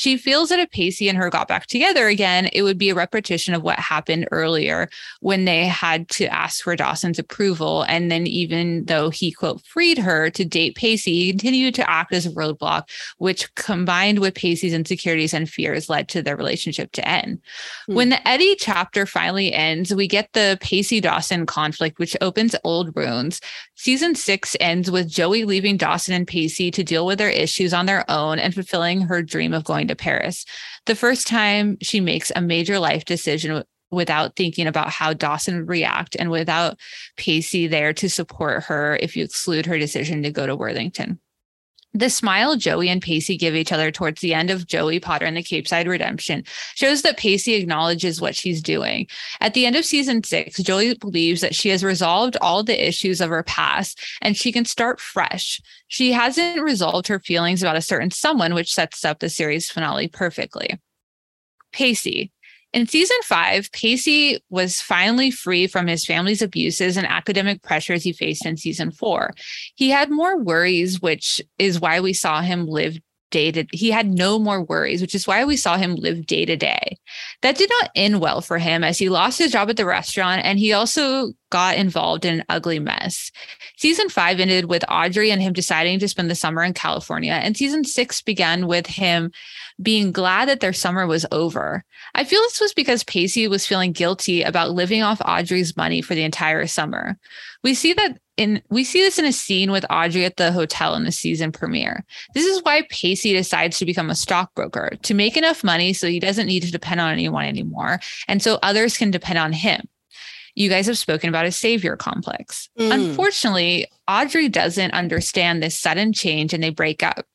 She feels that if Pacey and her got back together again, it would be a repetition of what happened earlier when they had to ask for Dawson's approval. And then, even though he, quote, freed her to date Pacey, he continued to act as a roadblock, which combined with Pacey's insecurities and fears led to their relationship to end. Hmm. When the Eddie chapter finally ends, we get the Pacey Dawson conflict, which opens old wounds. Season six ends with Joey leaving Dawson and Pacey to deal with their issues on their own and fulfilling her dream of going to Paris. The first time she makes a major life decision without thinking about how Dawson would react and without Pacey there to support her if you exclude her decision to go to Worthington. The smile Joey and Pacey give each other towards the end of Joey Potter and the Capeside Redemption shows that Pacey acknowledges what she's doing. At the end of season six, Joey believes that she has resolved all the issues of her past and she can start fresh. She hasn't resolved her feelings about a certain someone, which sets up the series finale perfectly. Pacey, in season five, Pacey was finally free from his family's abuses and academic pressures he faced in season four. He had more worries, which is why we saw him live day to he had no more worries which is why we saw him live day to day that did not end well for him as he lost his job at the restaurant and he also got involved in an ugly mess season 5 ended with Audrey and him deciding to spend the summer in California and season 6 began with him being glad that their summer was over i feel this was because Pacey was feeling guilty about living off Audrey's money for the entire summer we see that in we see this in a scene with Audrey at the hotel in the season premiere. This is why Pacey decides to become a stockbroker to make enough money so he doesn't need to depend on anyone anymore and so others can depend on him. You guys have spoken about a savior complex. Mm. Unfortunately, Audrey doesn't understand this sudden change and they break up.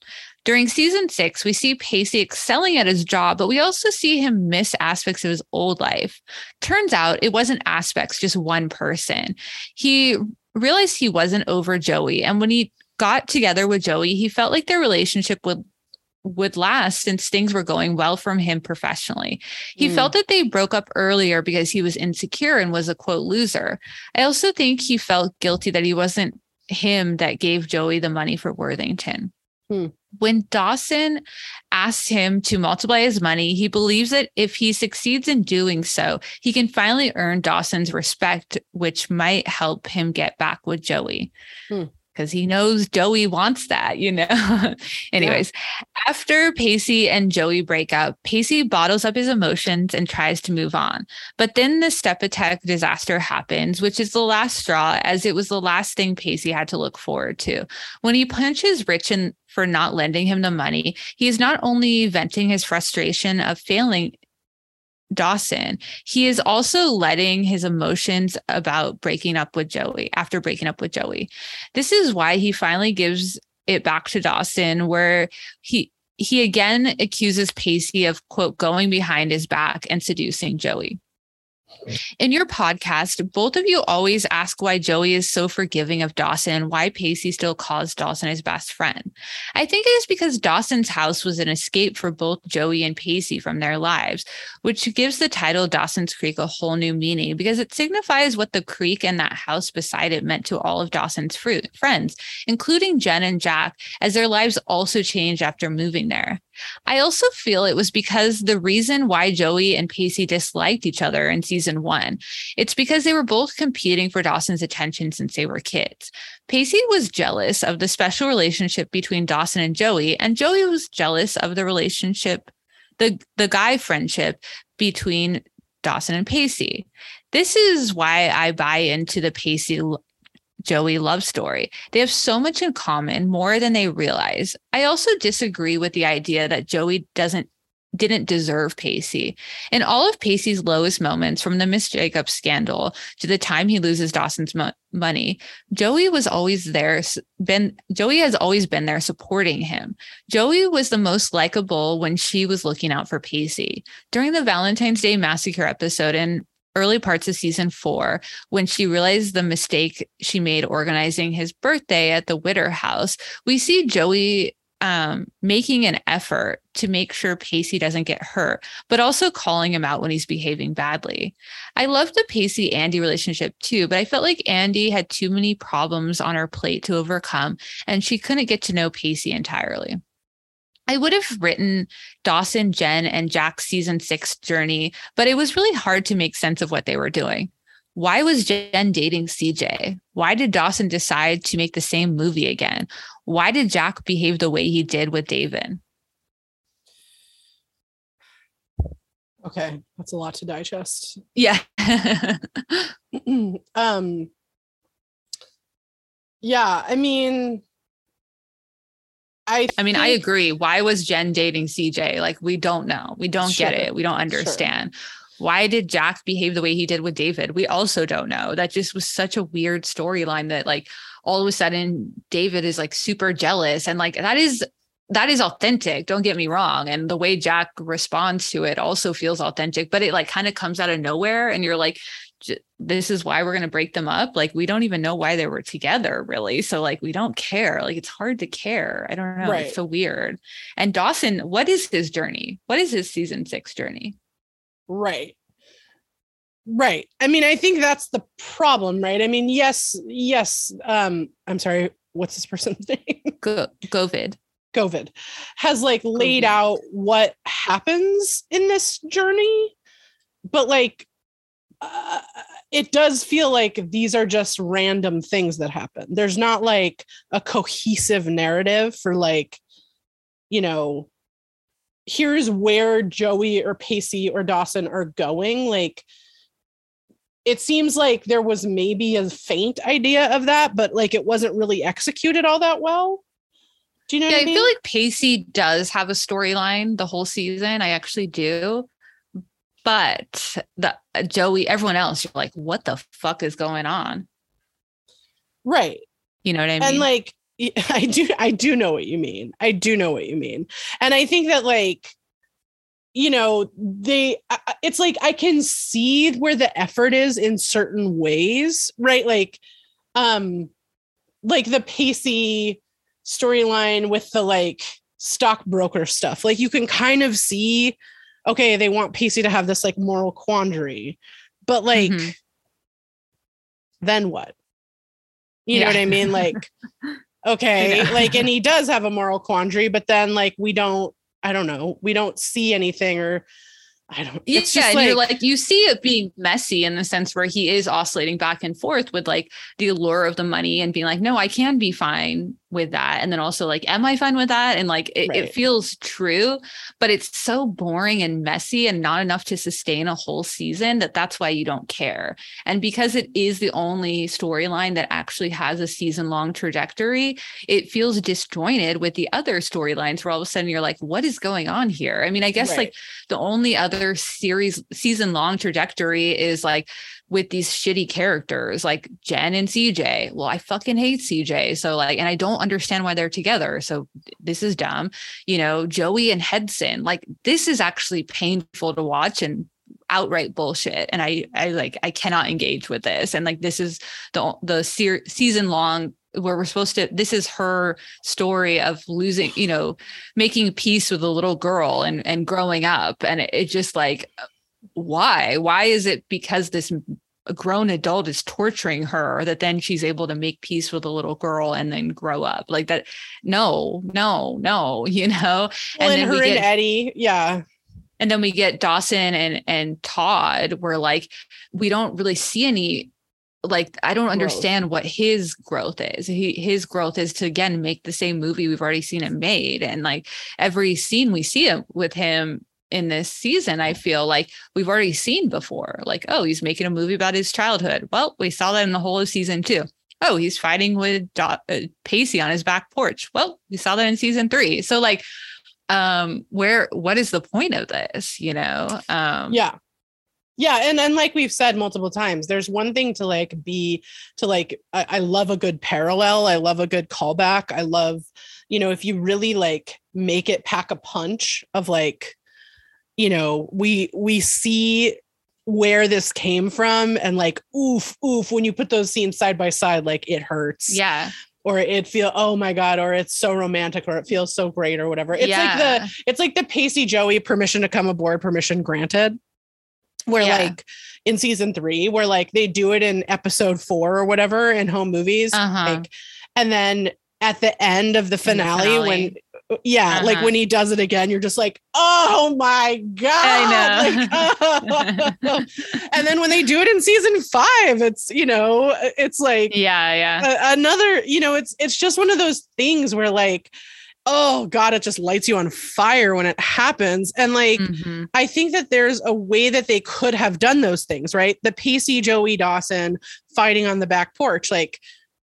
During season six, we see Pacey excelling at his job, but we also see him miss aspects of his old life. Turns out it wasn't aspects, just one person. He realized he wasn't over Joey. And when he got together with Joey, he felt like their relationship would would last since things were going well from him professionally. He mm. felt that they broke up earlier because he was insecure and was a quote loser. I also think he felt guilty that he wasn't him that gave Joey the money for Worthington. Hmm. When Dawson asks him to multiply his money, he believes that if he succeeds in doing so, he can finally earn Dawson's respect, which might help him get back with Joey. Hmm because he knows Joey wants that, you know. Anyways, yeah. after Pacey and Joey break up, Pacey bottles up his emotions and tries to move on. But then the step attack disaster happens, which is the last straw, as it was the last thing Pacey had to look forward to. When he punches Rich in for not lending him the money, he is not only venting his frustration of failing Dawson, he is also letting his emotions about breaking up with Joey after breaking up with Joey. This is why he finally gives it back to Dawson, where he he again accuses Pacey of quote going behind his back and seducing Joey. In your podcast, both of you always ask why Joey is so forgiving of Dawson and why Pacey still calls Dawson his best friend. I think it is because Dawson's house was an escape for both Joey and Pacey from their lives, which gives the title Dawson's Creek a whole new meaning because it signifies what the creek and that house beside it meant to all of Dawson's friends, including Jen and Jack, as their lives also changed after moving there. I also feel it was because the reason why Joey and Pacey disliked each other in season one, it's because they were both competing for Dawson's attention since they were kids. Pacey was jealous of the special relationship between Dawson and Joey, and Joey was jealous of the relationship, the, the guy friendship between Dawson and Pacey. This is why I buy into the Pacey Joey love story. They have so much in common, more than they realize. I also disagree with the idea that Joey doesn't didn't deserve Pacey. In all of Pacey's lowest moments, from the Miss Jacobs scandal to the time he loses Dawson's mo- money, Joey was always there. Been Joey has always been there supporting him. Joey was the most likable when she was looking out for Pacey. During the Valentine's Day massacre episode in early parts of season four when she realized the mistake she made organizing his birthday at the Witter house. We see Joey um, making an effort to make sure Pacey doesn't get hurt, but also calling him out when he's behaving badly. I love the Pacey Andy relationship too, but I felt like Andy had too many problems on her plate to overcome, and she couldn't get to know Pacey entirely. I would have written Dawson, Jen, and Jack's season six journey, but it was really hard to make sense of what they were doing. Why was Jen dating CJ? Why did Dawson decide to make the same movie again? Why did Jack behave the way he did with David? Okay, that's a lot to digest. Yeah. um Yeah, I mean I I mean, I agree. Why was Jen dating CJ? Like we don't know. We don't Sure, get it. We don't understand. Why did Jack behave the way he did with David? We also don't know. That just was such a weird storyline that like all of a sudden David is like super jealous and like that is that is authentic don't get me wrong and the way jack responds to it also feels authentic but it like kind of comes out of nowhere and you're like j- this is why we're going to break them up like we don't even know why they were together really so like we don't care like it's hard to care i don't know Right. it's so weird and dawson what is his journey what is his season six journey Right. Right. I mean, I think that's the problem, right? I mean, yes, yes. Um, I'm sorry, what's this person's name? Go- govid COVID has like laid COVID. out what happens in this journey, but like uh, it does feel like these are just random things that happen. There's not like a cohesive narrative for like, you know, here's where Joey or Pacey or Dawson are going. Like, it seems like there was maybe a faint idea of that, but like it wasn't really executed all that well. Do you know yeah what i I feel like pacey does have a storyline the whole season i actually do but the uh, joey everyone else you're like what the fuck is going on? Right. you know what i mean? and like I do i do know what you mean. I do know what you mean. And i think that like you know they it's like i can see where the effort is in certain ways right? Like um like the pacey storyline with the like stockbroker stuff. Like you can kind of see okay they want pacey to have this like moral quandary. But like Mhm. then what? You know what i mean? Like okay Yeah. like and he does have a moral quandary but then like we don't i don't know we don't see anything or i don't yeah, it's just and like, you're like you see it being messy in the sense where he is oscillating back and forth with like the allure of the money and being like, no, I can be fine with that. And then also like, am I fine with that? And like it, Right. it feels true, but it's so boring and messy and not enough to sustain a whole season that that's why you don't care. And because it is the only storyline that actually has a season long trajectory, it feels disjointed with the other storylines where all of a sudden you're like, what is going on here? I mean, I guess Right. like the only other series season long trajectory is like with these shitty characters like Jen and CJ. Well, I fucking hate CJ. So like, and I don't understand why they're together. So this is dumb. You know, Joey and Hetson, like this is actually painful to watch and outright bullshit. And I, I like, I cannot engage with this. And like, this is the, the se- season long where we're supposed to, this is her story of losing, you know, making peace with a little girl and, and growing up. And it, it just like, why? Why is it because this grown adult is torturing her that then she's able to make peace with a little girl and then grow up like that? No, no, no, you know? well, and, then her we and get- eddie yeah and then we get Dawson and and Todd where like we don't really see any like I don't Growth. understand what his growth is. He his growth is to again make the same movie we've already seen it made and like every scene we see him with him in this season I feel like we've already seen before. Like oh, he's making a movie about his childhood. Well, we saw that in the whole of season 2. Oh, he's fighting with Do- uh, Pacey on his back porch. Well, we saw that in season 3. So like um where what is the point of this you know um yeah yeah and and like we've said multiple times there's one thing to like be to like I, I love a good parallel i love a good callback i love you know if you really like make it pack a punch of like you know we we see where this came from and like oof oof when you put those scenes side by side like it hurts yeah or it feel oh my god or it's so romantic or it feels so great or whatever it's like Yeah. the it's like the pacey joey permission to come aboard permission granted where Yeah. like in season three where like they do it in episode four or whatever in home movies Uh-huh. like and then at the end of the In the finale, when yeah, like Uh-huh. when he does it again, you're just like, oh my god! I know. and then when they do it in season five, it's you know, it's like Yeah, yeah. a- another. You know, it's it's just one of those things where like, oh god, it just lights you on fire when it happens, and like. Mhm. I think that there's a way that they could have done those things, right? The Pacey Joey Dawson fighting on the back porch, like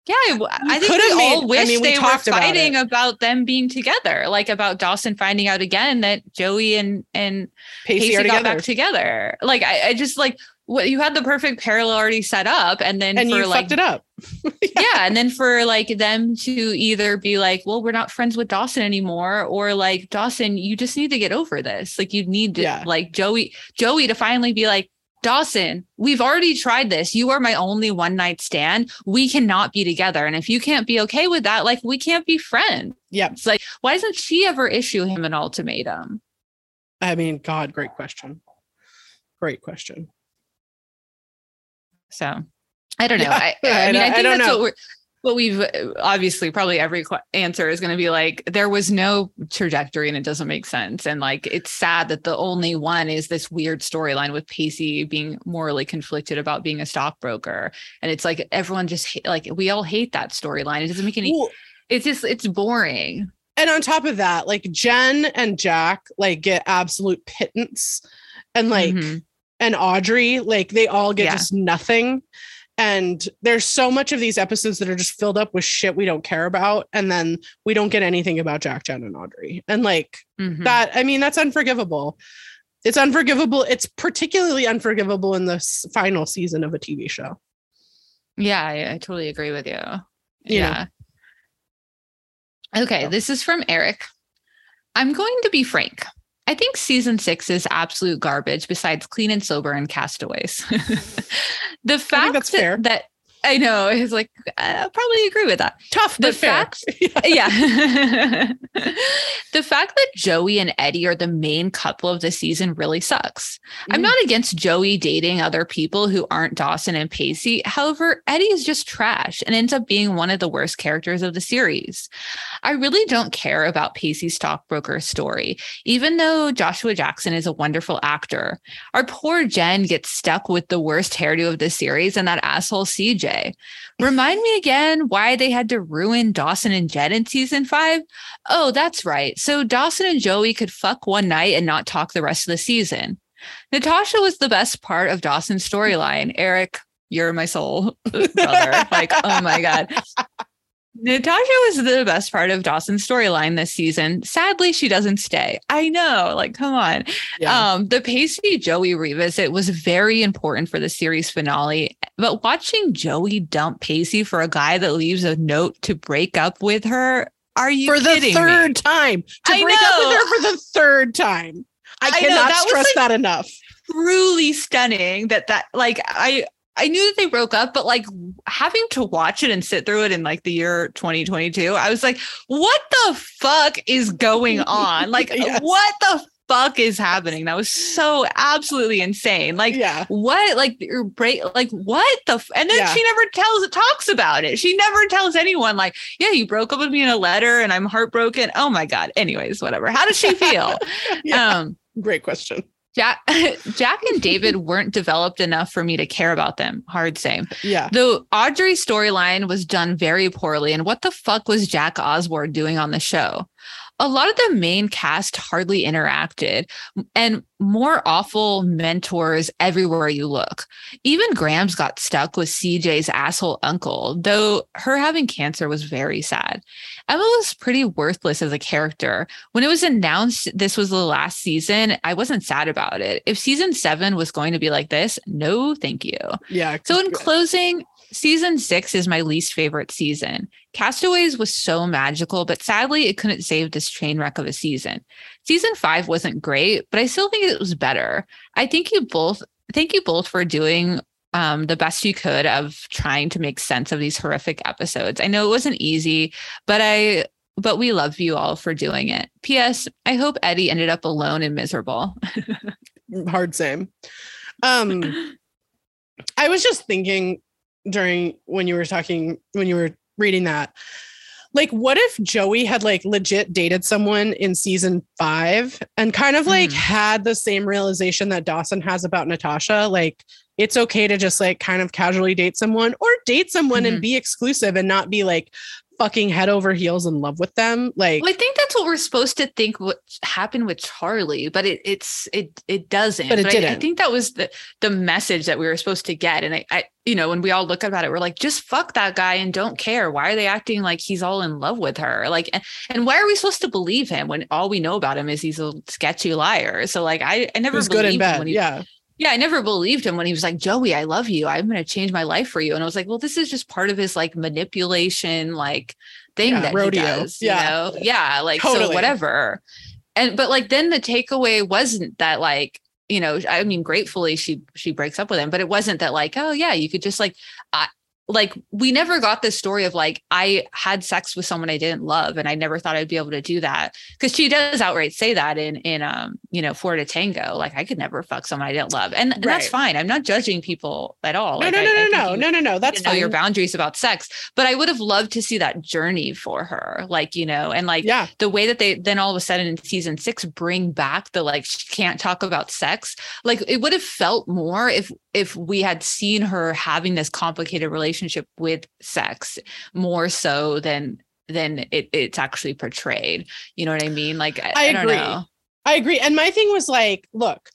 Yeah, I I think we made- all I wish mean, we they were talked about fighting about, them being together, like about Dawson finding out again that Joey and and Pacey, Pacey got together. back together. Like I, I just like what you had the perfect parallel already set up, and then and for you like fucked it up. yeah, and then for like them to either be like, well, we're not friends with Dawson anymore, or like Dawson, you just need to get over this. Like you need to Yeah. like Joey, Joey to finally be like. Dawson, we've already tried this. You are my only one night stand. We cannot be together. And if you can't be okay with that, like we can't be friends. Yeah. It's like, why doesn't she ever issue him an ultimatum? I mean, God, great question. Great question. So I don't know. Yeah, I, I, I mean, I I think that's know. what we're what we've uh, obviously probably every qu- answer is going to be like there was no trajectory and it doesn't make sense and like it's sad that the only one is this weird storyline with Pacey being morally conflicted about being a stockbroker and it's like everyone just like we all hate that storyline it doesn't make any Well, it's just it's boring and on top of that, like Jen and Jack like get absolute pittance, and like Mhm. and Audrey, like they all get Yeah. just nothing. And there's so much of these episodes that are just filled up with shit we don't care about, and then we don't get anything about Jack, Jen, and Audrey. And like Mhm. that, I mean, that's unforgivable. It's unforgivable. It's particularly unforgivable in the final season of a TV show. Yeah, I, I totally agree with you. Know. yeah. Okay, this is from Eric. I'm going to be frank. I think season six is absolute garbage besides Clean and Sober and Castaways. the fact that's that, fair. that I know is like, I probably agree with that. Tough, The fact- yeah. the fact that Joey and Eddie are the main couple of the season really sucks. I'm Mm. not against Joey dating other people who aren't Dawson and Pacey. However, Eddie is just trash and ends up being one of the worst characters of the series. I really don't care about Pacey's stockbroker story, even though Joshua Jackson is a wonderful actor. Our poor Jen gets stuck with the worst hairdo of the series and that asshole CJ. Remind me again why they had to ruin Dawson and Jen in season five? Oh, that's right. So Dawson and Joey could fuck one night and not talk the rest of the season. Natasha was the best part of Dawson's storyline. Eric, you're my soul brother. like, oh my God. Natasha was the best part of Dawson's storyline this season. Sadly, she doesn't stay. I know, like, come on. Yeah. Um, the Pacey Joey revisit was very important for the series finale, but watching Joey dump Pacey for a guy that leaves a note to break up with her, are you for the kidding me? third time to I break up with her for the third time. I, I know, cannot that was stress like- that enough. truly stunning that that like I I knew that they broke up, but like having to watch it and sit through it in like the year 2022, I was like, what the fuck is going on? Like, Yes. what the fuck is happening? That was so absolutely insane. Like, yeah. what like your break like what the f-? and then Yeah. she never tells talks about it she never tells anyone like yeah you broke up with me in a letter and i'm heartbroken oh my god anyways whatever how does she feel Yeah. um Great question. Jack jack and david weren't developed enough for me to care about them. Hard same Yeah. the audrey storyline was done very poorly and what the fuck was jack osbourne doing on the show a lot of the main cast hardly interacted and more awful mentors everywhere you look. Even Grams got stuck with CJ's asshole uncle, though her having cancer was very sad. Emma was pretty worthless as a character. When it was announced this was the last season, I wasn't sad about it. If season seven was going to be like this, no, thank you. Yeah. So, in closing, season six is my least favorite season. Castaways was so magical, but sadly, it couldn't save this train wreck of a season. Season five wasn't great, but I still think it was better. I think you both, thank you both for doing um, the best you could of trying to make sense of these horrific episodes. I know it wasn't easy, but I, but we love you all for doing it. P.S. I hope Eddie ended up alone and miserable. hard same. Um, I was just thinking during when you were talking when you were reading that, like what if Joey had like legit dated someone in season 5 and kind of like Mhm. had the same realization that Dawson has about Natasha like it's okay to just like kind of casually date someone or date someone and Mhm. be exclusive and not be like fucking head over heels in love with them like Well, I think that's what we're supposed to think what happened with Charlie, but it it's it it doesn't. But it I- I, didn't. I think that was the the message that we were supposed to get. And I, I you know, when we all look about it, we're like, just fuck that guy and don't care. Why are they acting like he's all in love with her? Like, and, and why are we supposed to believe him when all we know about him is he's a sketchy liar? So like, I I never in believed him when he, yeah yeah, I never believed him when he was like, Joey, I love you. I'm going to change my life for you. And I was like, well, this is just part of his like manipulation, like thing Yeah, that rodeo. he does. Yeah. You know? Yeah. Like, Totally. so whatever. And, but like, then the takeaway wasn't that like, you know, I mean, gratefully she, she breaks up with him, but it wasn't that like, oh yeah, you could just like, I, like we never got this story of like I had sex with someone I didn't love and I never thought I'd be able to do that. Because she does outright say that in in um you know Florida Tango like I could never fuck someone I didn't love. And, and that's fine. I'm not judging people at all. No Like, no no I no think no you no no no. That's to know your boundaries about sex. But I would have loved to see that journey for her like you know and like yeah. the way that they then all of a sudden in season six bring back the like she can't talk about sex. Like it would have felt more if if we had seen her having this complicated relationship with sex more so than than it, it's actually portrayed you know what i mean like i, I I don't agree. know I agree. And my thing was like, look,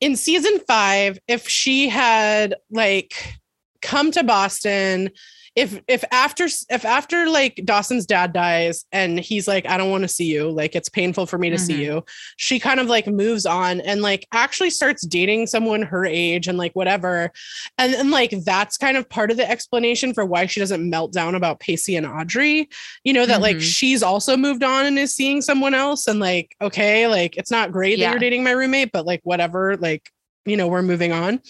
in season five, if she had like come to Boston, if if after if after like Dawson's dad dies and he's like, I don't want to see you, like it's painful for me to see Mhm. you, she kind of like moves on and like actually starts dating someone her age and like whatever. And then like that's kind of part of the explanation for why she doesn't melt down about Pacey and Audrey. You know, that like Mhm. she's also moved on and is seeing someone else and like, okay, like it's not great that you're dating my roommate, but like whatever, like, you know, we're moving on.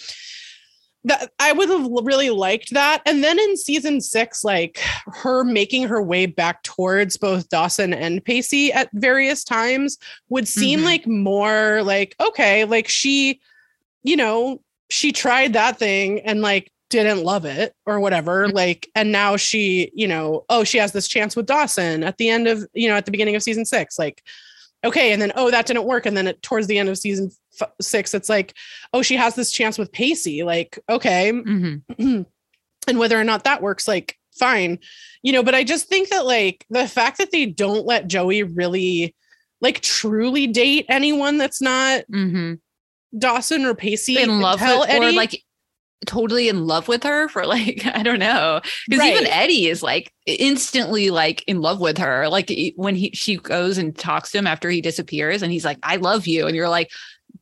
That I would have really liked that. And then in season six, like her making her way back towards both Dawson and Pacey at various times would seem Mhm. like more like, okay, like she, you know, she tried that thing and like didn't love it or whatever. Mhm. Like, and now she, you know, oh, she has this chance with Dawson at the end of, you know, at the beginning of season six. Like, okay. And then, oh, that didn't work. And then it, towards the end of season f- six, it's like, oh, she has this chance with Pacey. Like, okay. Mhm. and whether or not that works, like, fine. You know, but I just think that, like, the fact that they don't let Joey really, like, truly date anyone that's not Mhm. Dawson or Pacey in love with or like totally in love with her for like i don't know because even eddie is like instantly like in love with her like when he she goes and talks to him after he disappears and he's like i love you and you're like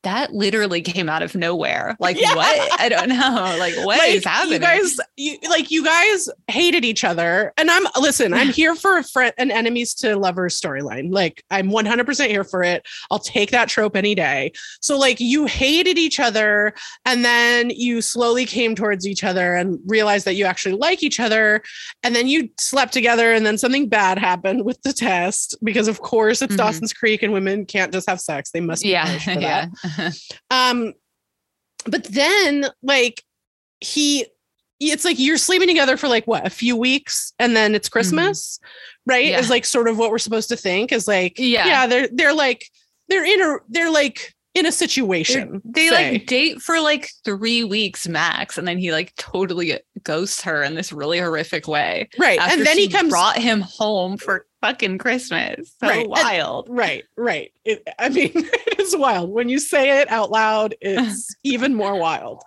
that literally came out of nowhere like Yeah. what i don't know like what is like, happening You guys, you, like you guys hated each other, and I'm listen. I'm here for a friend, an enemies to lovers storyline. Like I'm 100 percent here for it. I'll take that trope any day. So like you hated each other, and then you slowly came towards each other and realized that you actually like each other, and then you slept together, and then something bad happened with the test because of course it's Mhm. Dawson's Creek and women can't just have sex; they must be yeah punished for that. yeah Um, but then like he it's like you're sleeping together for like what a few weeks and then it's Christmas, right? Yeah. Is like sort of what we're supposed to think is like, Yeah. yeah, they're they're like they're in a they're like in a They're- situation. they say. like date for like three weeks max and then he like totally ghosts her in this really horrific way right. And then he comes brought him home for fucking Christmas. So Right. And- wild. Right, right. It, I mean, it is wild. When you say it out loud, it's even more wild.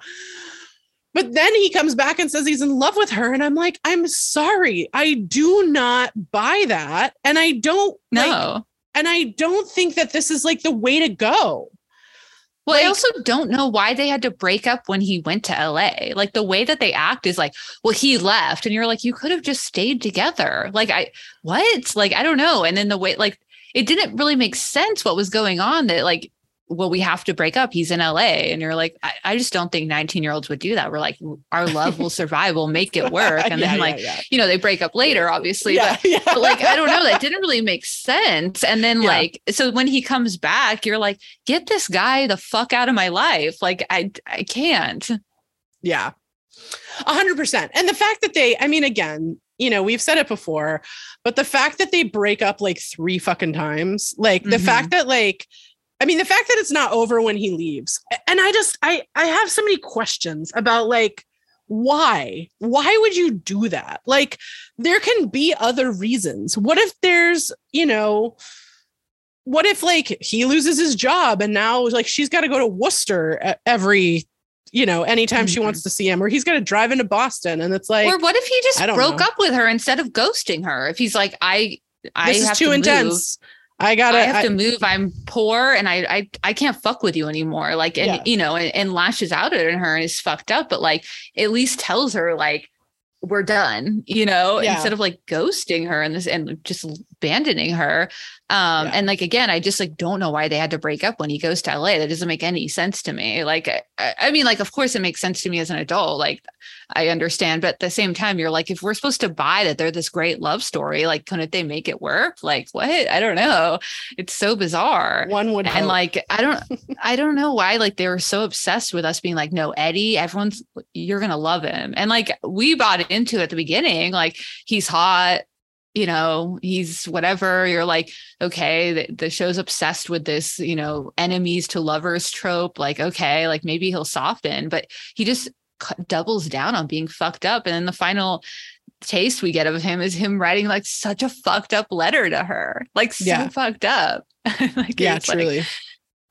But then he comes back and says he's in love with her. And I'm like, I'm sorry. I do not buy that. And I don't like, and I don't think that this is like the way to go. Well, I also don't know why they had to break up when he went to LA. Like the way that they act is like, well, he left, and you're like, you could have just stayed together. Like, I what? Like, I don't know. And then the way, like, it didn't really make sense what was going on. That like, well, we have to break up. He's in LA, and you're like, I, I just don't think 19 year olds would do that. We're like, our love will survive. We'll make it work. And Yeah, then like, yeah. you know, they break up later, obviously. yeah, But yeah. but like I don't know, that didn't really make sense. And then Yeah. like so when he comes back, you're like, get this guy the fuck out of my life. Like I I can't. Yeah. A hundred percent. And the fact that they, I mean, again, you know, we've said it before, but the fact that they break up like three fucking times, like the Mhm. fact that like I mean the fact that it's not over when he leaves. And I just I I have so many questions about like why? Why would you do that? Like there can be other reasons. What if there's, you know, what if like he loses his job and now like she's got to go to Worcester every you know anytime she Mhm. wants to see him or he's got to drive into Boston and it's like or what if he just broke know. up with her instead of ghosting her? If he's like, I, I this is have too to move. I gotta. I have I- to move. I'm poor and I I I can't fuck with you anymore. Like and Yeah. you know, and, and lashes out at her and is fucked up, but like at least tells her like we're done, you know, Yeah. instead of like ghosting her and this and just abandoning her. Um Yeah. and like again, I just like don't know why they had to break up when he goes to LA. That doesn't make any sense to me. Like I, I mean, like of course it makes sense to me as an adult. Like I understand, but at the same time, you're like, if we're supposed to buy that they're this great love story, like couldn't they make it work? Like what? I don't know. It's so bizarre. one would And hope. like I don't I don't know why like they were so obsessed with us being like, no, Eddie, everyone's you're gonna love him. And like we bought into it at the beginning, like he's hot, you know, he's whatever. You're like, okay, the, the show's obsessed with this, you know, enemies to lovers trope. Like, okay, like maybe he'll soften, but he just doubles down on being fucked up. And then the final taste we get of him is him writing like such a fucked up letter to her, like so Yeah. fucked up. like, yeah, it's like, truly.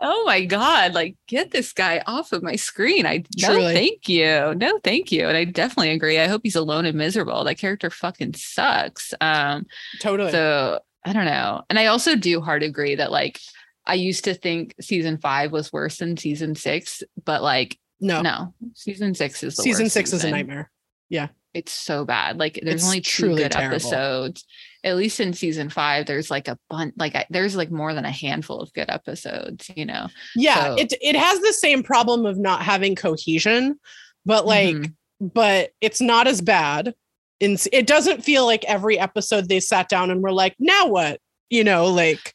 Oh my god like get this guy off of my screen. I no thank you. No thank you. And i definitely agree. I hope he's alone and miserable. That character fucking sucks. Um totally. so i don't know. And i also do hard agree that like i used to think season five was worse than season six but like no, no. Season six is season six is a nightmare. Yeah, it's so bad. Like there's It's only two truly good terrible. episodes at least in season five there's like a bunch like I, there's like more than a handful of good episodes you know Yeah, So- it it has the same problem of not having cohesion, but like, Mhm. but it's not as bad. In it doesn't feel like every episode they sat down and were like, now what? You know, like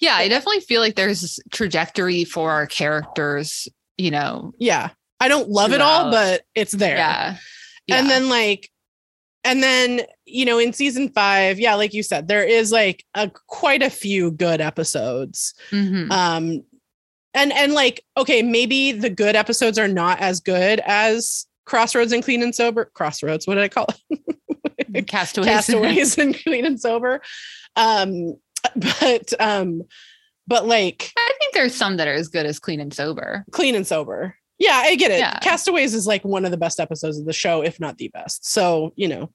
Yeah, I definitely feel like there's trajectory for our characters, you know. yeah, I don't love it all, but it's there. Yeah. and then like and then you know in season five yeah like you said there is like a quite a few good episodes Mhm. um and and like okay maybe the good episodes are not as good as crossroads and clean and sober crossroads what did i call it castaways. castaways and clean and sober um but um but like I think there's some that are as good as clean and sober. clean and sober yeah i get it Yeah. castaways is like one of the best episodes of the show if not the best so you know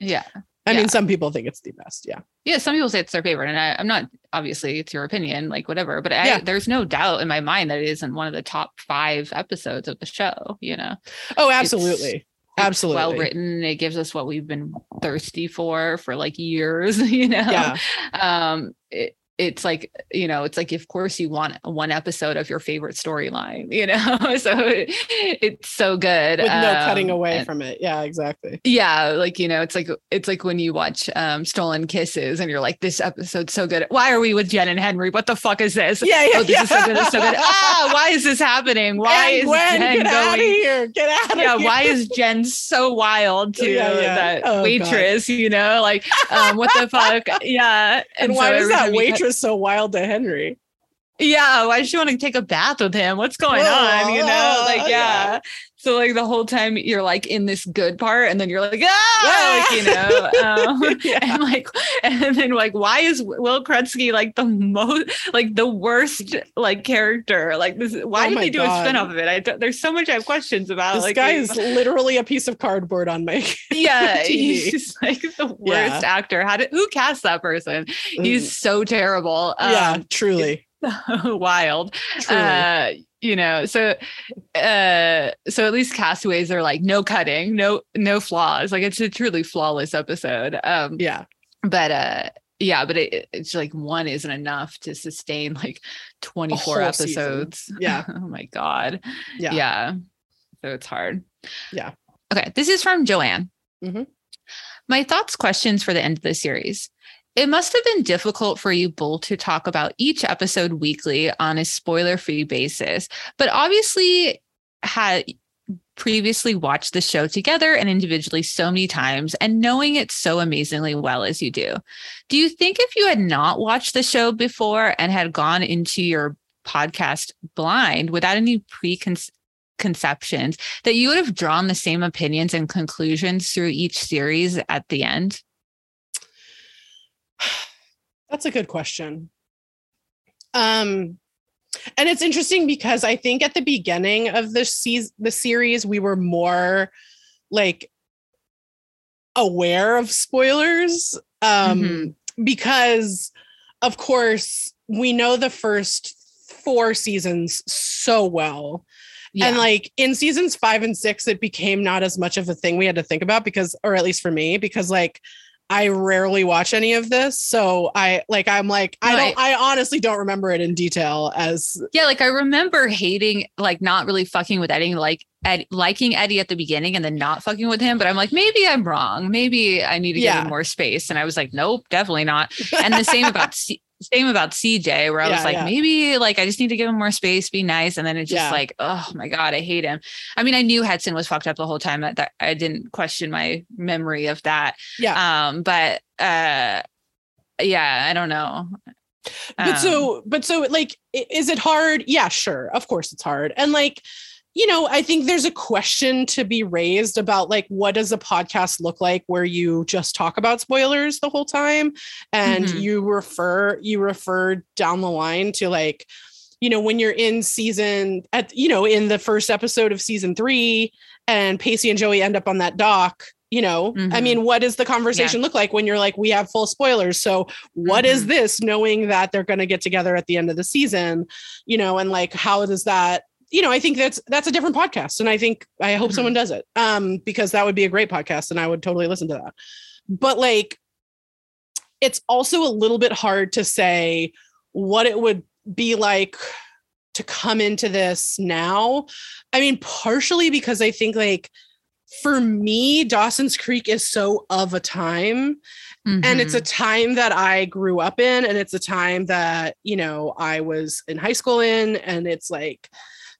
Yeah. i Yeah. mean some people think it's the best yeah Yeah. Some people say it's their favorite. And I, I'm not obviously it's your opinion, like whatever. But I, Yeah. there's no doubt in my mind that it isn't one of the top five episodes of the show, you know. oh absolutely It's Absolutely. well written. It gives us what we've been thirsty for for like years, you know. yeah um it, it's like you know it's like of course you want one episode of your favorite storyline you know? So it, it's so good with no cutting um, away and- from it. Yeah exactly. Yeah like you know it's like it's like when you watch um stolen kisses and you're like this episode's so good. Why are we with jen and henry? What the fuck is this? Yeah yeah oh this yeah. is so good it's so good. ah why is this happening? Why And is Gwen, jen get out of going here get out of yeah here. why is jen so wild to Yeah, yeah. that Oh, God. waitress you know? Like um what the fuck? Yeah and so why is that time cut- so wild to henry yeah why does she want to take a bath with him what's going on you know like yeah. yeah. so like the whole time you're like in this good part and then you're like ah like you know um, Yeah. and like and then like why is will Krudski like the most like the worst like character like this why Oh did they do God. a spin-off of it i don't, there's so much i have questions about this like guy is literally a piece of cardboard on my yeah TV. he's just like the worst Yeah. actor how did who cast that person he's so terrible yeah um, truly wild uh you know so uh so at least castaways are like no cutting no no flaws like it's a truly flawless episode um yeah. but uh yeah but it, it's like one isn't enough to sustain like 24 whole season. episodes. Yeah. oh my god. Yeah. Yeah. So it's hard. Yeah. okay this is from joanne. Mhm. my thoughts questions for the end of the series it must have been difficult for you both to talk about each episode weekly on a spoiler free basis, but obviously had previously watched the show together and individually so many times and knowing it so amazingly well as you do. Do you think if you had not watched the show before and had gone into your podcast blind without any preconceptions that you would have drawn the same opinions and conclusions through each series at the end? That's a good question. Um, and it's interesting because I think at the beginning of the season, the series, we were more like aware of spoilers um, mm-hmm. because, of course, we know the first four seasons so well. Yeah. And like in seasons five and six, it became not as much of a thing we had to think about because, or at least for me, because like I rarely watch any of this. So I like I'm like I don't I honestly don't remember it in detail as Yeah, like I remember hating like not really fucking with Eddie like Ed, liking Eddie at the beginning and then not fucking with him, but I'm like maybe I'm wrong. Maybe I need to yeah. give him more space and I was like nope, definitely not. And the same about same about CJ, where I yeah, was like, yeah. maybe like I just need to give him more space, be nice. And then it's just yeah. like, oh my God, I hate him. I mean, I knew Hetson was fucked up the whole time. That, that I didn't question my memory of that. Yeah. Um, but uh yeah, I don't know. But um, so, but so like, is it hard? Yeah, sure. Of course it's hard. And like, you know, I think there's a question to be raised about like what does a podcast look like where you just talk about spoilers the whole time and mm-hmm. you refer you refer down the line to like you know when you're in season at you know in the first episode of season 3 and Pacey and Joey end up on that dock you know mm-hmm. i mean what does the conversation yeah. look like when you're like we have full spoilers so what mm-hmm. is this knowing that they're going to get together at the end of the season you know and like how does that you know, I think that's that's a different podcast, and I think I hope mm-hmm. someone does it um, because that would be a great podcast, and I would totally listen to that. But like, it's also a little bit hard to say what it would be like to come into this now. I mean, partially because I think like for me, Dawson's Creek is so of a time. Mm-hmm. And it's a mm-hmm. time that I grew up in, and it's a time that, you know, I was in high school in, and it's like,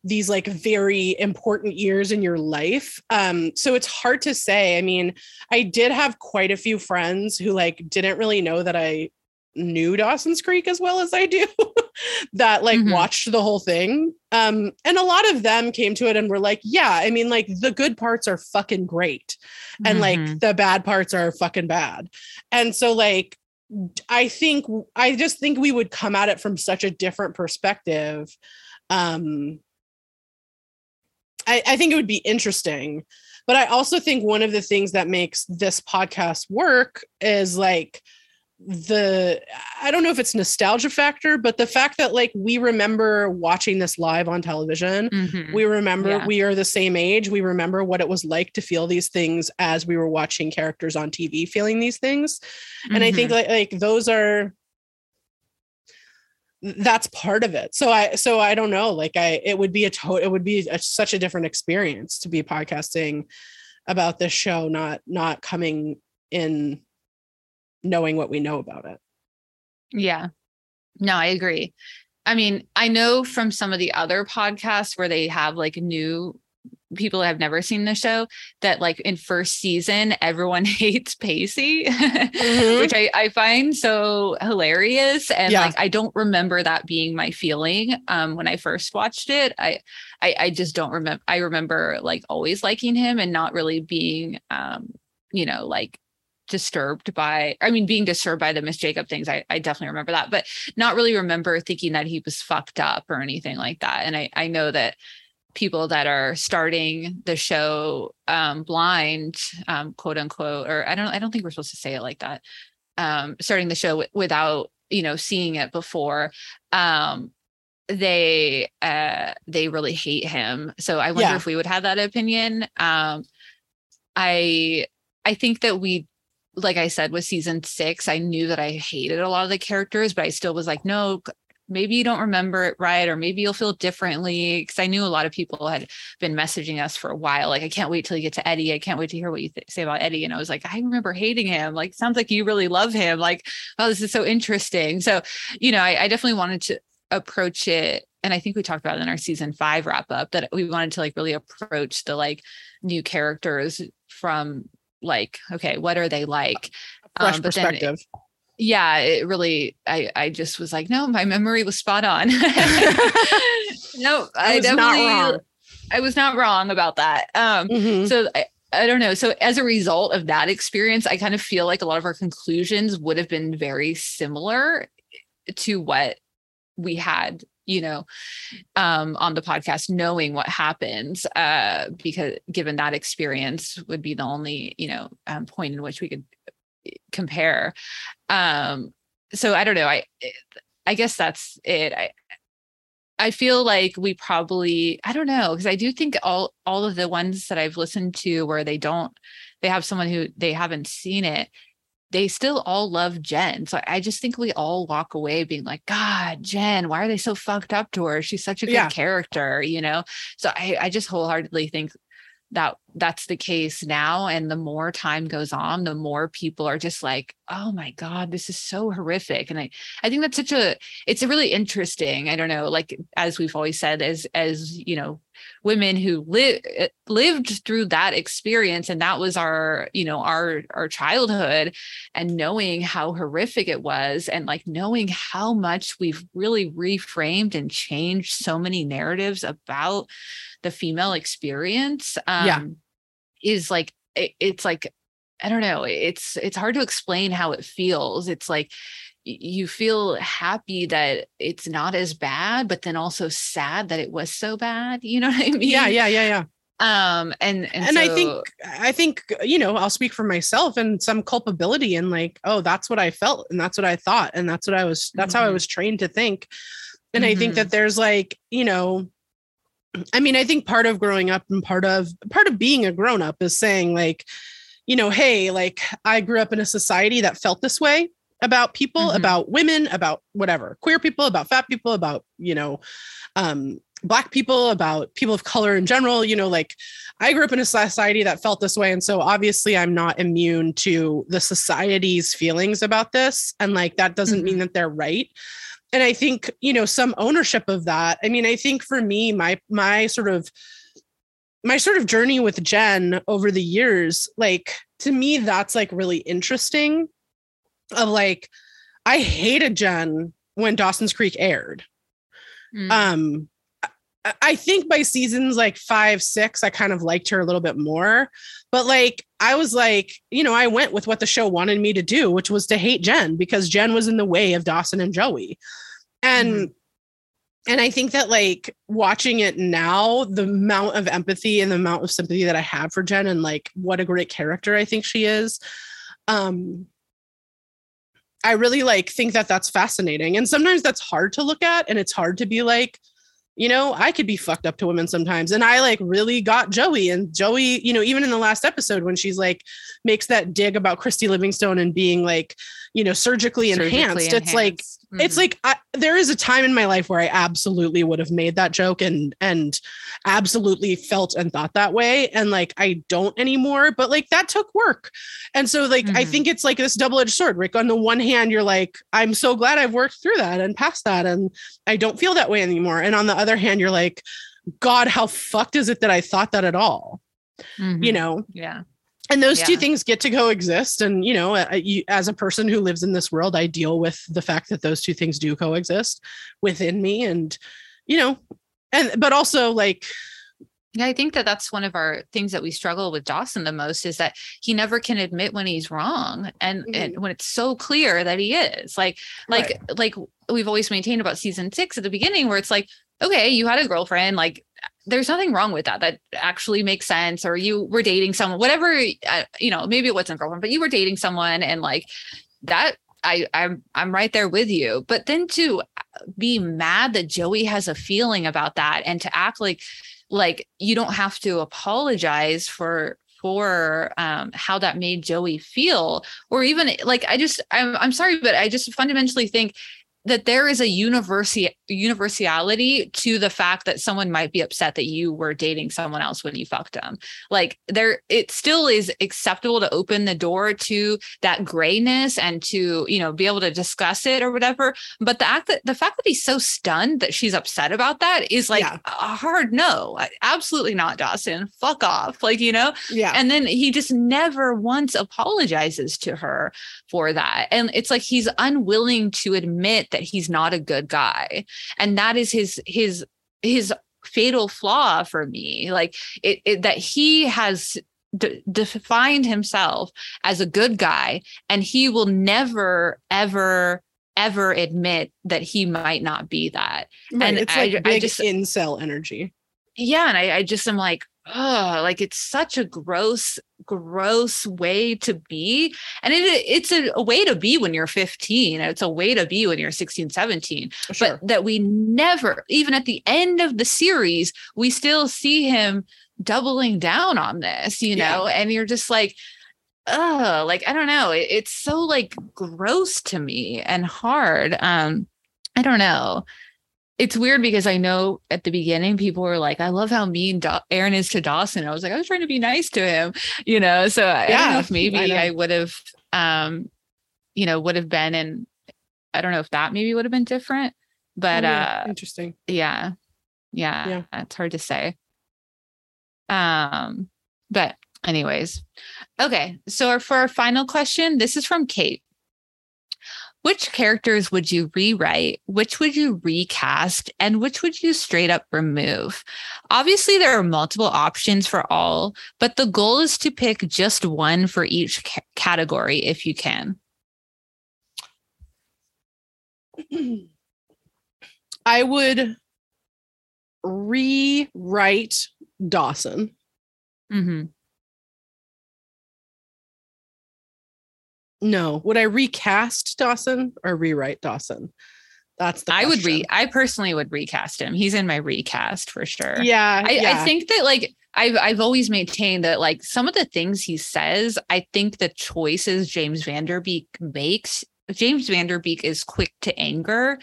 these like very important years in your life. Um, so it's hard to say. I mean, I did have quite a few friends who like didn't really know that I knew Dawson's Creek as well as I do that like mm-hmm. watched the whole thing. Um, and a lot of them came to it and were like, yeah, I mean, like the good parts are fucking great. And mm-hmm. like the bad parts are fucking bad. And so like I think I just think we would come at it from such a different perspective um I, I think it would be interesting. But I also think one of the things that makes this podcast work is like the I don't know if it's nostalgia factor, but the fact that like we remember watching this live on television. Mm-hmm. We remember yeah. we are the same age. We remember what it was like to feel these things as we were watching characters on TV feeling these things. Mm-hmm. And I think mm-hmm. like, like those are that's part of it. So i so i don't know like i it would be a to it would be a, such a different experience to be podcasting about this show not not coming in knowing what we know about it. Yeah. No i agree. I mean i know from some of the other podcasts where they have like new people have never seen the show that like in first season everyone hates Pacey, mm-hmm. which I, I find so hilarious. And yeah. like I don't remember that being my feeling um when I first watched it. I, I I just don't remember I remember like always liking him and not really being um, you know, like disturbed by i mean being disturbed by the miss jacob things I, I definitely remember that but not really remember thinking that he was fucked up or anything like that and i i know that people that are starting the show um, blind, um, quote unquote, or I don't, I don't think we're supposed to say it like that. Um, starting the show w- without, you know, seeing it before. Um, they uh they really hate him so i wonder yeah. if we would have that opinion um i i think that we like i said with season six i knew that i hated a lot of the characters but i still was like no maybe you don't remember it right or maybe you'll feel differently because i knew a lot of people had been messaging us for a while like i can't wait till you get to eddie. I can't wait to hear what you th- say about eddie. And i was like i remember hating him. Like sounds like you really love him. Like oh this is so interesting. So you know i, I definitely wanted to approach it and I think we talked about it in our season five wrap up that we wanted to like really approach the like new characters from like, okay, what are they like? Fresh um, perspective. It, yeah, it really I I just was like, no, my memory was spot on. no, I, definitely I was not wrong about that. Um mm-hmm. so I, I don't know. So as a result of that experience, I kind of feel like a lot of our conclusions would have been very similar to what we had you know um, on the podcast knowing what happens uh, because given that experience would be the only you know um, point in which we could compare um, so i don't know i i guess that's it i I feel like we probably I don't know because I do think all all of the ones that I've listened to where they don't they have someone who they haven't seen it they still all love Jen. So I just think we all walk away being like, God, Jen, why are they so fucked up to her? She's such a good yeah. character, you know? So I, I just wholeheartedly think that that's the case now and the more time goes on the more people are just like oh my god this is so horrific and i i think that's such a it's a really interesting i don't know like as we've always said as as you know women who live eh, lived through that experience and that was our you know our our childhood and knowing how horrific it was and like knowing how much we've really reframed and changed so many narratives about the female experience um, yeah. Is like it, it's like i don't know it's it's hard to explain how it feels it's like you feel happy that it's not as bad but then also sad that it was so bad you know what i mean yeah yeah yeah yeah um and and, and so, i think i think you know i'll speak for myself and some culpability and like oh that's what i felt and that's what i thought and that's what i was that's mm-hmm. how i mm-hmm. was trained to think and mm-hmm. i think that mm-hmm. there's like you know I mean, I think part of growing up and part of part of being a grown up is saying like, you know, hey, like I grew up in a society that felt this way about people, mm-hmm. about women, about whatever, queer people, about fat people, about, you know, um black people, about people of color in general, you know, like I grew up in a society that felt this way and so obviously I'm not immune to the society's feelings about this and like that doesn't mm-hmm. mean that they're right and i think you know some ownership of that i mean i think for me my my sort of my sort of journey with jen over the years like to me that's like really interesting of like i hated jen when dawson's creek aired mm. um I think by seasons like five, six, I kind of liked her a little bit more. But like, I was like, you know, I went with what the show wanted me to do, which was to hate Jen because Jen was in the way of Dawson and Joey and mm-hmm. and i think that like watching it now the amount of empathy and the amount of sympathy that i have for jen and like what a great character i think she is um i really like think that that's fascinating and sometimes that's hard to look at and it's hard to be like you know, I could be fucked up to women sometimes. And I like really got Joey and Joey, you know, even in the last episode when she's like makes that dig about Christy Livingstone and being like, you know, surgically, surgically enhanced. enhanced. It's like mm-hmm. it's like I, there is a time in my life where I absolutely would have made that joke and and absolutely felt and thought that way and like I don't anymore, but like that took work. And so like mm-hmm. I think it's like this double-edged sword. Rick on the one hand you're like I'm so glad I've worked through that and past that and I don't feel that way anymore. And on the other hand you're like god how fucked is it that I thought that at all? Mm-hmm. You know. Yeah and those yeah. two things get to coexist and you know as a person who lives in this world i deal with the fact that those two things do coexist within me and you know and but also like yeah, I think that that's one of our things that we struggle with Dawson the most is that he never can admit when he's wrong and, mm-hmm. and when it's so clear that he is. Like like right. like we've always maintained about season 6 at the beginning where it's like okay, you had a girlfriend like there's nothing wrong with that. That actually makes sense. Or you were dating someone, whatever, uh, you know, maybe it wasn't a girlfriend, but you were dating someone and like that. I, I'm I'm right there with you. But then to be mad that Joey has a feeling about that and to act like like you don't have to apologize for for um, how that made Joey feel, or even like I just I'm I'm sorry, but I just fundamentally think that there is a university universality to the fact that someone might be upset that you were dating someone else when you fucked them. Like there, it still is acceptable to open the door to that grayness and to you know be able to discuss it or whatever. But the act that the fact that he's so stunned that she's upset about that is like Yeah. a hard no. Absolutely not, Dawson. Fuck off. Like you know. Yeah. And then he just never once apologizes to her for that. And it's like he's unwilling to admit that he's not a good guy. And that is his his his fatal flaw for me. Like it, it that he has d- defined himself as a good guy and he will never ever ever admit that he might not be that. Right. and it's like I big just- incel energy. yeah and I, I just am like oh like it's such a gross gross way to be and it it's a, a way to be when you're 15 it's a way to be when you're 16 17 Sure. but that we never even at the end of the series we still see him doubling down on this you know, Yeah. and you're just like oh like i don't know it, it's so like gross to me and hard um i don't know it's weird because I know at the beginning people were like, "I love how mean da- Aaron is to Dawson." I was like, I was trying to be nice to him, you know. So I, I don't know Yeah, if maybe I. I, would have, um, you know, would have been, and I don't know if that maybe would have been different, but Oh, yeah. uh, interesting. yeah, yeah, Yeah. it's hard to say. Um, but anyways, okay. So for our final question, this is from Kate. Which characters would you rewrite? Which would you recast? And which would you straight up remove? Obviously, there are multiple options for all, but the goal is to pick just one for each ca- category if you can. I would rewrite Dawson. hmm No, would I recast Dawson or rewrite Dawson? That's the I would re. I personally would recast him. He's in my recast for sure. Yeah, I, yeah. I think that like I've I've always maintained that like some of the things he says, I think the choices James Van Der Beek makes, James Van Der Beek is quick to anger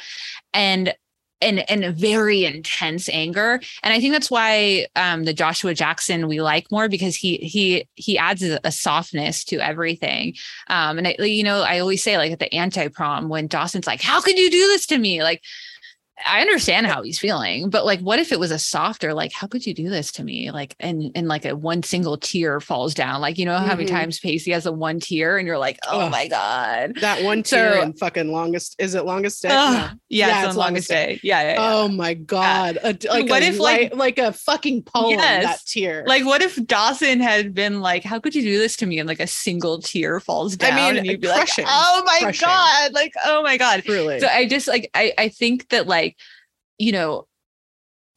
and and and very intense anger. And I think that's why um the Joshua Jackson we like more because he he he adds a, a softness to everything. Um and I, you know, I always say like at the anti-prom when Dawson's like, How could you do this to me? Like I understand how he's feeling, but like, what if it was a softer, like, how could you do this to me? Like, and and like a one single tear falls down. Like, you know how many Mhm. times Pacey has a one tear, and you're like, oh Ugh. my god. that one tear So- in fucking longest. Is it longest day? Ugh. No. yeah, Yeah, it's it's longest day. Yeah, yeah, yeah. Oh my god! A, like What if, like- like a fucking poem? Yes. That tear. like, what if Dawson had been like, how could you do this to me? And like a single tear falls down. I mean, and you'd be crushing. like, oh my Crushing. god, like, oh my god. really. So I just like I I think that like you know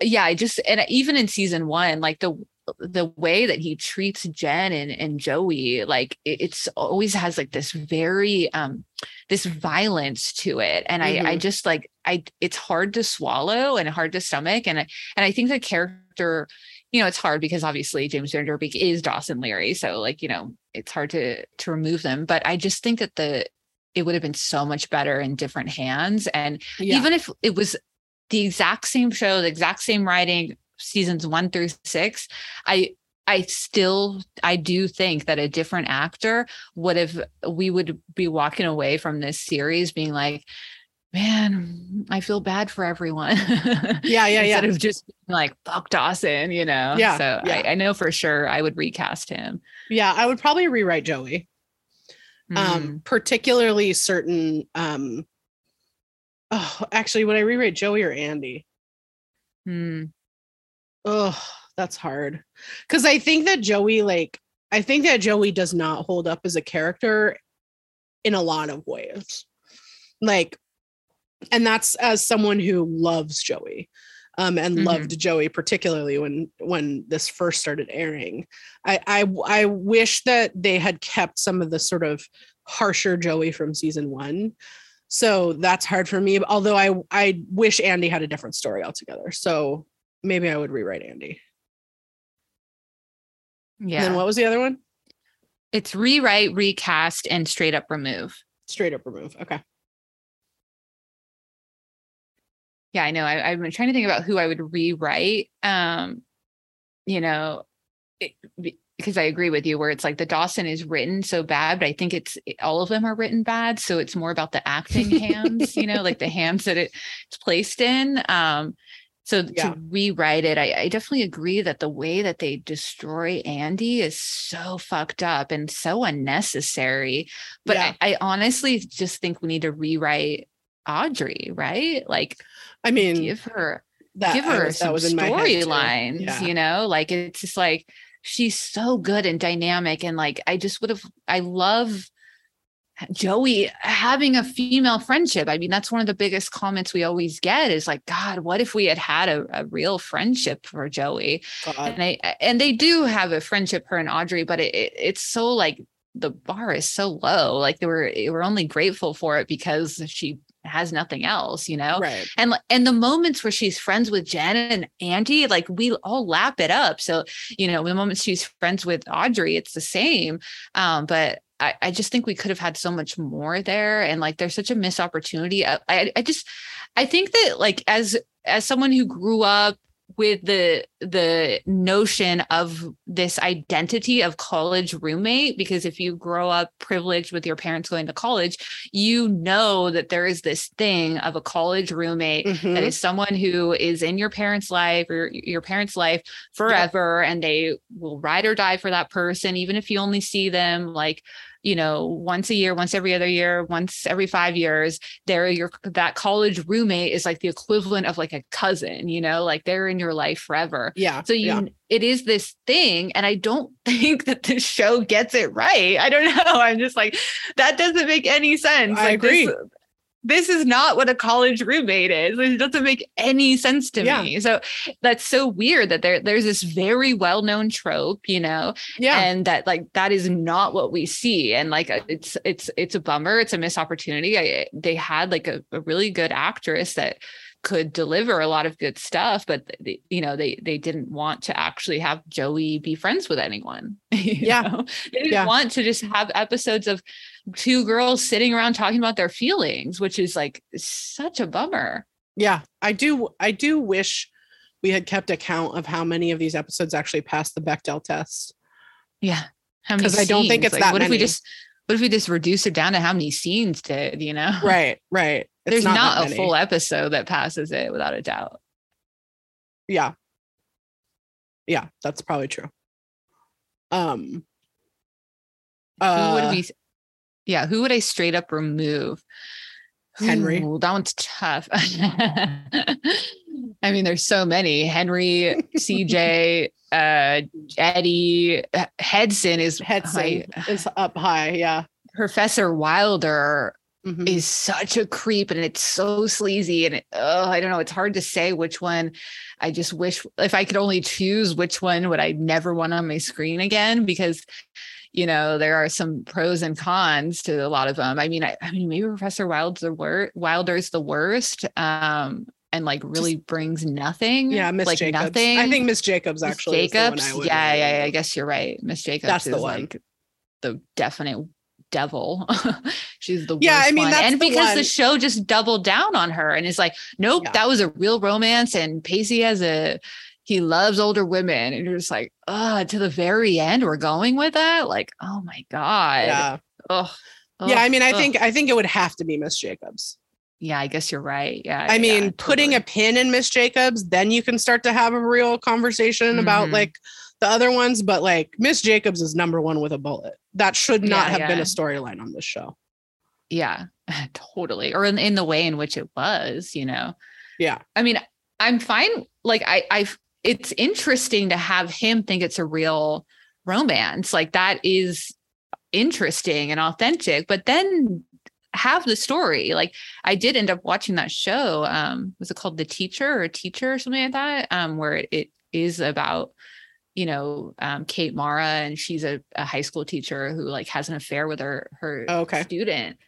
yeah I just and even in season 1 like the the way that he treats Jen and and Joey like it, it's always has like this very um this violence to it. And I I Mhm. just like I it's hard to swallow and hard to stomach. And I, and I think the character you know it's hard because obviously James Van Der Beek is Dawson Leery. So like you know it's hard to to remove them. But I just think that the it would have been so much better in different hands. And yeah. even if it was the exact same show, the exact same writing, seasons one through six, I I still I do think that a different actor would have we would be walking away from this series being like, man, I feel bad for everyone. yeah, yeah, yeah. Instead of just being like fuck Dawson, you know. Yeah, So yeah. I, I know for sure I would recast him. yeah, I would probably rewrite Joey. Mm. Um, particularly certain. Um, oh, actually, would I rewrite Joey or Andy? Mm. Oh, that's hard. Because I think that Joey, like, I think that Joey does not hold up as a character in a lot of ways. Like, and that's as someone who loves Joey. Um, and Mhm. loved Joey particularly when when this first started airing. I, I I wish that they had kept some of the sort of harsher Joey from season one. So that's hard for me. Although I I wish Andy had a different story altogether. So maybe I would rewrite Andy. Yeah. And then what was the other one? it's rewrite, recast, and straight up remove. Straight up remove. Okay. yeah, I know. I, I'm trying to think about who I would rewrite. Um, you know, it, because I agree with you where it's like the Dawson is written so bad, but I think it's all of them are written bad. So it's more about the acting hands, you know, like the hands that it, it's placed in. Um, so yeah. to rewrite it, I, I, definitely agree that the way that they destroy Andy is so fucked up and so unnecessary. But yeah. I, I honestly just think we need to rewrite Audrey, right? Like, I mean, give her that, give her was, some storylines, yeah. you know, like it's just like she's so good and dynamic. And like, I just would have, I love Joey having a female friendship. I mean, that's one of the biggest comments we always get is like, God, what if we had had a, a real friendship for Joey? God. And they and they do have a friendship, her and Audrey, but it, it, it's so like the bar is so low. Like they were they were only grateful for it because she has nothing else, you know? Right. And and the moments where she's friends with Jen and Andy, like we all lap it up. So, you know, the moments she's friends with Audrey, it's the same. Um, but I, I just think we could have had so much more there. And like there's such a missed opportunity. I, I, I just I think that like as as someone who grew up with the the notion of this identity of college roommate because if you grow up privileged with your parents going to college you know that there is this thing of a college roommate mm-hmm. that is someone who is in your parents life or your parents life forever and they will ride or die for that person even if you only see them like you know, once a year, once every other year, once every five years, they're your that college roommate is like the equivalent of like a cousin, you know, like they're in your life forever. Yeah. So you yeah. it is this thing. And I don't think that this show gets it right. I don't know. I'm just like, that doesn't make any sense. I like, agree. This, this is not what a college roommate is. It doesn't make any sense to yeah. me. So that's so weird that there there's this very well-known trope, you know, yeah, and that like that is not what we see. And like uh, it's it's it's a bummer. It's a missed opportunity. I, they had like a, a really good actress that could deliver a lot of good stuff but they, you know they they didn't want to actually have joey be friends with anyone yeah know? they didn't yeah. want to just have episodes of two girls sitting around talking about their feelings, which is like such a bummer. Yeah, I do. I do wish we had kept account of how many of these episodes actually passed the Bechdel test. Yeah, because I don't think it's like, that. What many. if we just what if we just reduce it down to how many scenes did you know? Right, right. It's There's not, not a full episode that passes it without a doubt. Yeah, yeah, that's probably true. Um, uh, who would be yeah, who would I straight up remove? Henry. Ooh, that one's tough. I mean, there's so many. Henry, CJ, uh, Eddie, Hetson is Hetson high. is up high. Yeah. Professor Wilder mm-hmm. is such a creep and it's so sleazy. And it, oh, I don't know. It's hard to say which one. I just wish if I could only choose which one would I never want on my screen again because you know, there are some pros and cons to a lot of them. I mean, I, I mean, maybe Professor Wilder's the worst. Wilder's the worst. Um, and like really Just, brings nothing. Yeah, Miss like Jacobs. nothing. I think Miss Jacobs actually. Miss Jacobs. yeah, yeah, yeah, I guess you're right. Miss Jacobs That's the is one. like the definite devil. She's the yeah, worst I mean, and the because one. the show just doubled down on her and it's like, nope, Yeah. that was a real romance, and Pacey has a he loves older women, and you're just like, oh, to the very end, we're going with that. Like, oh my god, Yeah. Ugh. Yeah, I mean, I ugh. think I think it would have to be Miss Jacobs. Yeah, I guess you're right. Yeah, I mean, yeah, putting totally. a pin in Miss Jacobs, then you can start to have a real conversation about Mhm. like the other ones. But like Miss Jacobs is number one with a bullet. That should not Yeah, have been a storyline on this show. yeah, totally, or in, in the way in which it was, you know. Yeah. I mean, I'm fine. Like, I, I, it's interesting to have him think it's a real romance. Like that is interesting and authentic. But then have the story. Like I did end up watching that show. Um, was it called The Teacher or Teacher or something like that? Um, where it, it is about you know um, Kate Mara and she's a, a high school teacher who like has an affair with her her Oh, okay. student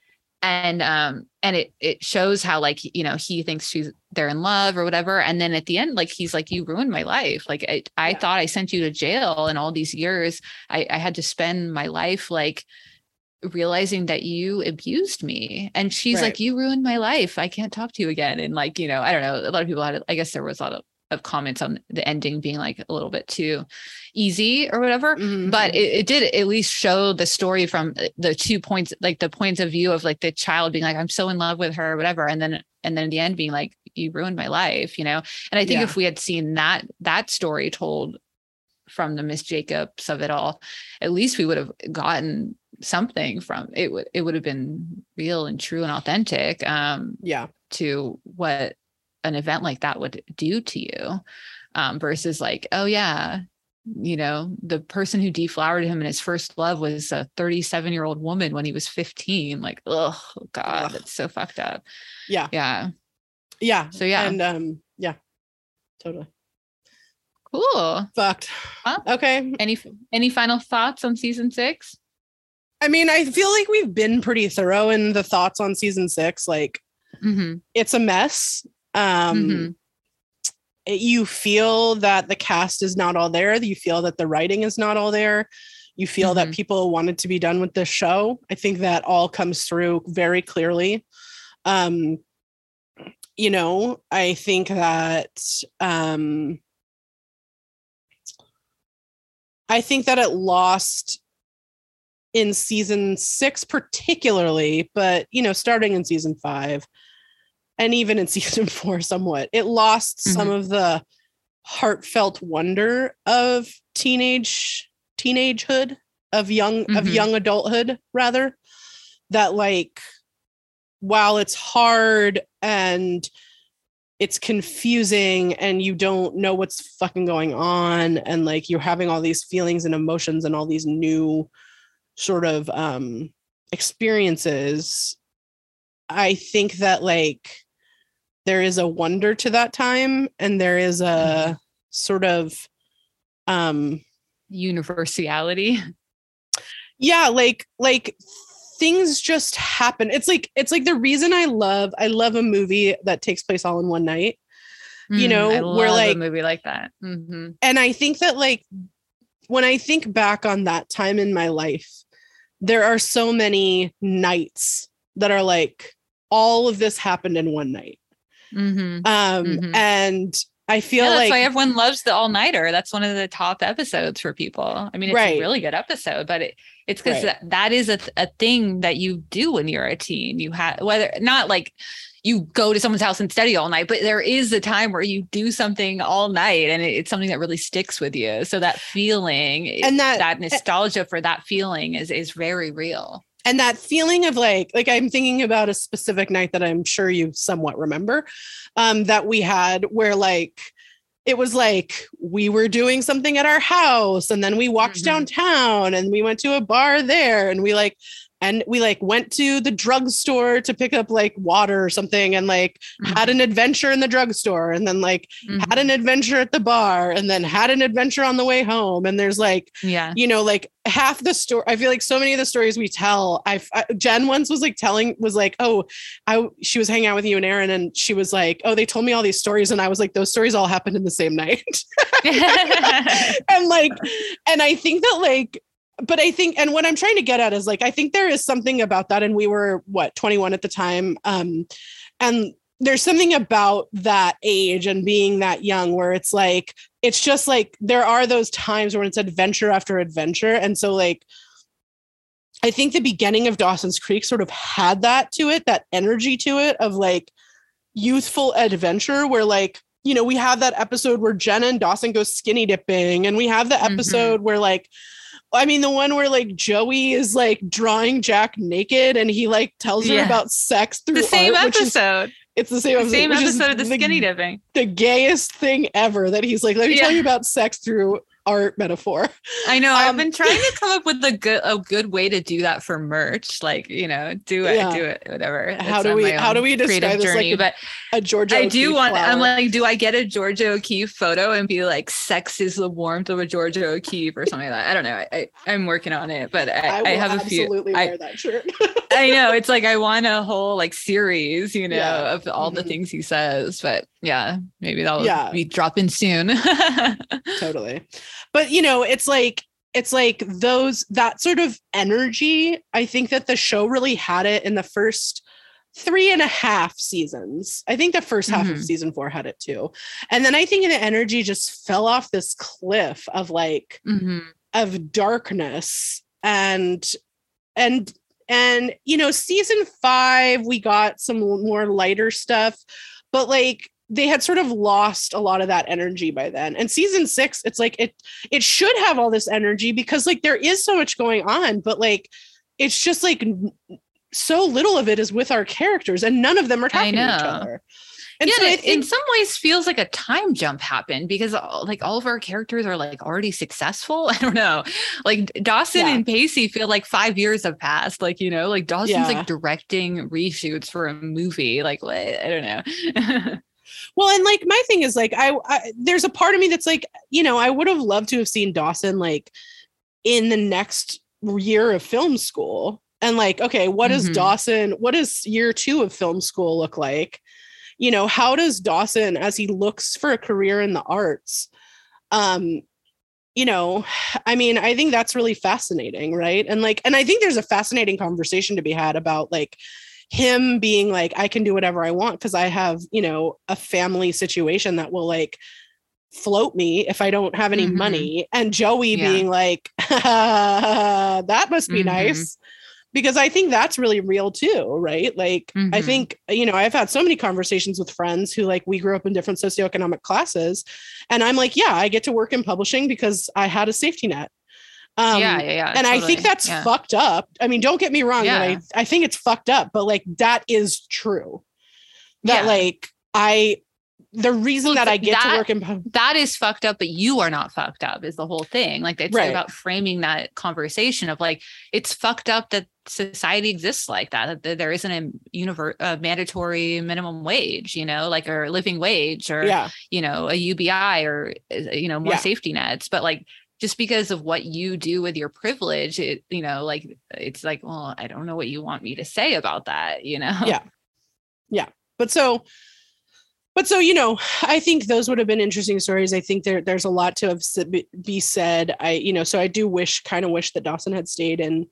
and um and it it shows how like you know he thinks she's they're in love or whatever and then at the end like he's like you ruined my life like i, I Yeah. thought i sent you to jail and all these years i i had to spend my life like realizing that you abused me and she's Right. like you ruined my life i can't talk to you again and like you know i don't know a lot of people had i guess there was a lot of, of comments on the ending being like a little bit too easy or whatever Mhm. but it, it did at least show the story from the two points like the points of view of like the child being like i'm so in love with her whatever and then and then in the end being like you ruined my life you know and i think Yeah. if we had seen that that story told from the miss jacobs of it all at least we would have gotten something from it would it would have been real and true and authentic um yeah. to what an event like that would do to you um, versus like oh yeah you know the person who deflowered him in his first love was a 37 year old woman when he was 15 like oh god that's so fucked up Yeah. yeah Yeah. So, yeah. And um, yeah. Totally. cool Fucked. Okay. any any final thoughts on season six I mean, I feel like we've been pretty thorough in the thoughts on season six. Like mm-hmm. it's a mess. Um Mhm. it- you feel that the cast is not all there. You feel that the writing is not all there. You feel that Mhm. people wanted to be done with this show. I think that all comes through very clearly. Um, you know, I think that um, I think that it lost in season six, particularly, but you know, starting in season five and even in season four, somewhat, it lost some of the heartfelt wonder of teenage teenagehood of young of Mhm. young adulthood rather that like while it's hard and it's confusing and you don't know what's fucking going on and like you're having all these feelings and emotions and all these new sort of um experiences i think that like there is a wonder to that time and there is a sort of um universality. Yeah like like things just happen. It's like it's like the reason i love i love a movie that takes place all in one night You Mm, know, I we're like- a movie like that. Mhm. and i think that like when i think back on that time in my life there are so many nights that are like all of this happened in one night Mhm. um Mhm. and i feel yeah, that's like why everyone loves the all nighter. That's one of the top episodes for people. I mean, it's Right. a really good episode, but it, it's because Right. that, that is a, a thing that you do when you're a teen. You have whether not like you go to someone's house and study all night, but there is a time where you do something all night, and it, it's something that really sticks with you. So that feeling And that- that nostalgia for that feeling is is very real. and that feeling of like like i'm thinking about a specific night that i'm sure you somewhat remember um that we had where like it was like we were doing something at our house and then we walked Mhm. downtown and we went to a bar there and we like and we like went to the drugstore to pick up like water or something and like had an adventure in the drugstore and then like Mhm. had an adventure at the bar and then had an adventure on the way home and there's like yeah. you know, like half the story. I feel like so many of the stories we tell. I've I, Jen once was like telling was like, oh, I she was hanging out with you and Aaron, and she was like, oh, they told me all these stories, and I was like, those stories all happened in the same night, and like, and I think that like. But I think, and what I'm trying to get at is like, I think there is something about that. And we were what 21 at the time, um, and there's something about that age and being that young where it's like it's just like there are those times when it's adventure after adventure and so like i think the beginning of dawson's creek sort of had that to it that energy to it of like youthful adventure where like you know we have that episode where jenna and dawson go skinny dipping and we have the Mhm. episode where like I mean, the one where like Joey is like drawing Jack naked and he like tells her about sex through the same art, which is episode. it's the same The episode, same episode of the skinny dipping. the gayest thing ever that he's like, let me tell you about sex through art metaphor. I know. I've Um, been trying to come up with a good a good way to do that for merch. Like, you know, do it, Yeah. do it, whatever. How It's do we- how do we describe this journey? a but A Georgia. I do O'Keeffe want I'm like, do I get a Georgia O'Keeffe photo and be like, sex is the warmth of a Georgia O'Keeffe or something like that? I don't know. I, I I'm working on it, but I, I, I, have a few absolutely I- that shirt. I know it's like I want a whole like series, you know, Yeah. of all the Mhm. things he says. But yeah, maybe that'll Yeah. be dropping soon. totally. But you know, it's like it's like those that sort of energy i think that the show really had it in the first three and a half seasons i think the 1st half Mhm. of season four had it too and then i think the energy just fell off this cliff of like Mhm. of darkness and and and you know season five we got some more lighter stuff but like they had sort of lost a lot of that energy by then and season six it's like it it should have all this energy because like there is so much going on but like it's just like so little of it is with our characters and none of them are talking to each other and yeah, so it, in some ways feels like a time jump happened because like all of our characters are like already successful. I don't know. Like Dawson Yeah. and Pacey feel like five years have passed. Like, you know, like Dawson's Yeah. like directing reshoots for a movie. Like what? I don't know. Well, and like my thing is like I, I there's a part of me that's like, you know, I would have loved to have seen Dawson like in the next year of film school. And like, okay, what does Mhm. Dawson, what does year two of film school look like? You know, how does Dawson, as he looks for a career in the arts, um, you know, I mean, I think that's really fascinating, right? And like, and I think there's a fascinating conversation to be had about like him being like, I can do whatever I want because I have, you know, a family situation that will like float me if I don't have any Mhm. money. And Joey Yeah. being like, that must be Mhm. nice. Because I think that's really real too, right? Like, I Mhm. think, you know, I've had so many conversations with friends who, like, we grew up in different socioeconomic classes. And I'm like, yeah, I get to work in publishing because I had a safety net. Um, yeah, yeah, yeah. and I think that's yeah. fucked up. I mean, don't get me wrong. Yeah. I, I think it's fucked up, but like that is true. That Yeah. like I, the reason that I get that- to work in that is fucked up, but you are not fucked up, is the whole thing. Like it's Right. about framing that conversation of like, it's fucked up that society exists like that, that there isn't a univer- a mandatory minimum wage, you know, like or living wage or, yeah, you know, a UBI or, uh, you know, more Yeah. safety nets. But like, just because of what you do with your privilege, it, you know, like it's like, well, I don't know what you want me to say about that, you know? Yeah. Yeah. But so, but so you know, I think those would have been interesting stories. I think there there's a lot to have be- said. I you know, so I do wish, kind of wish that Dawson had stayed in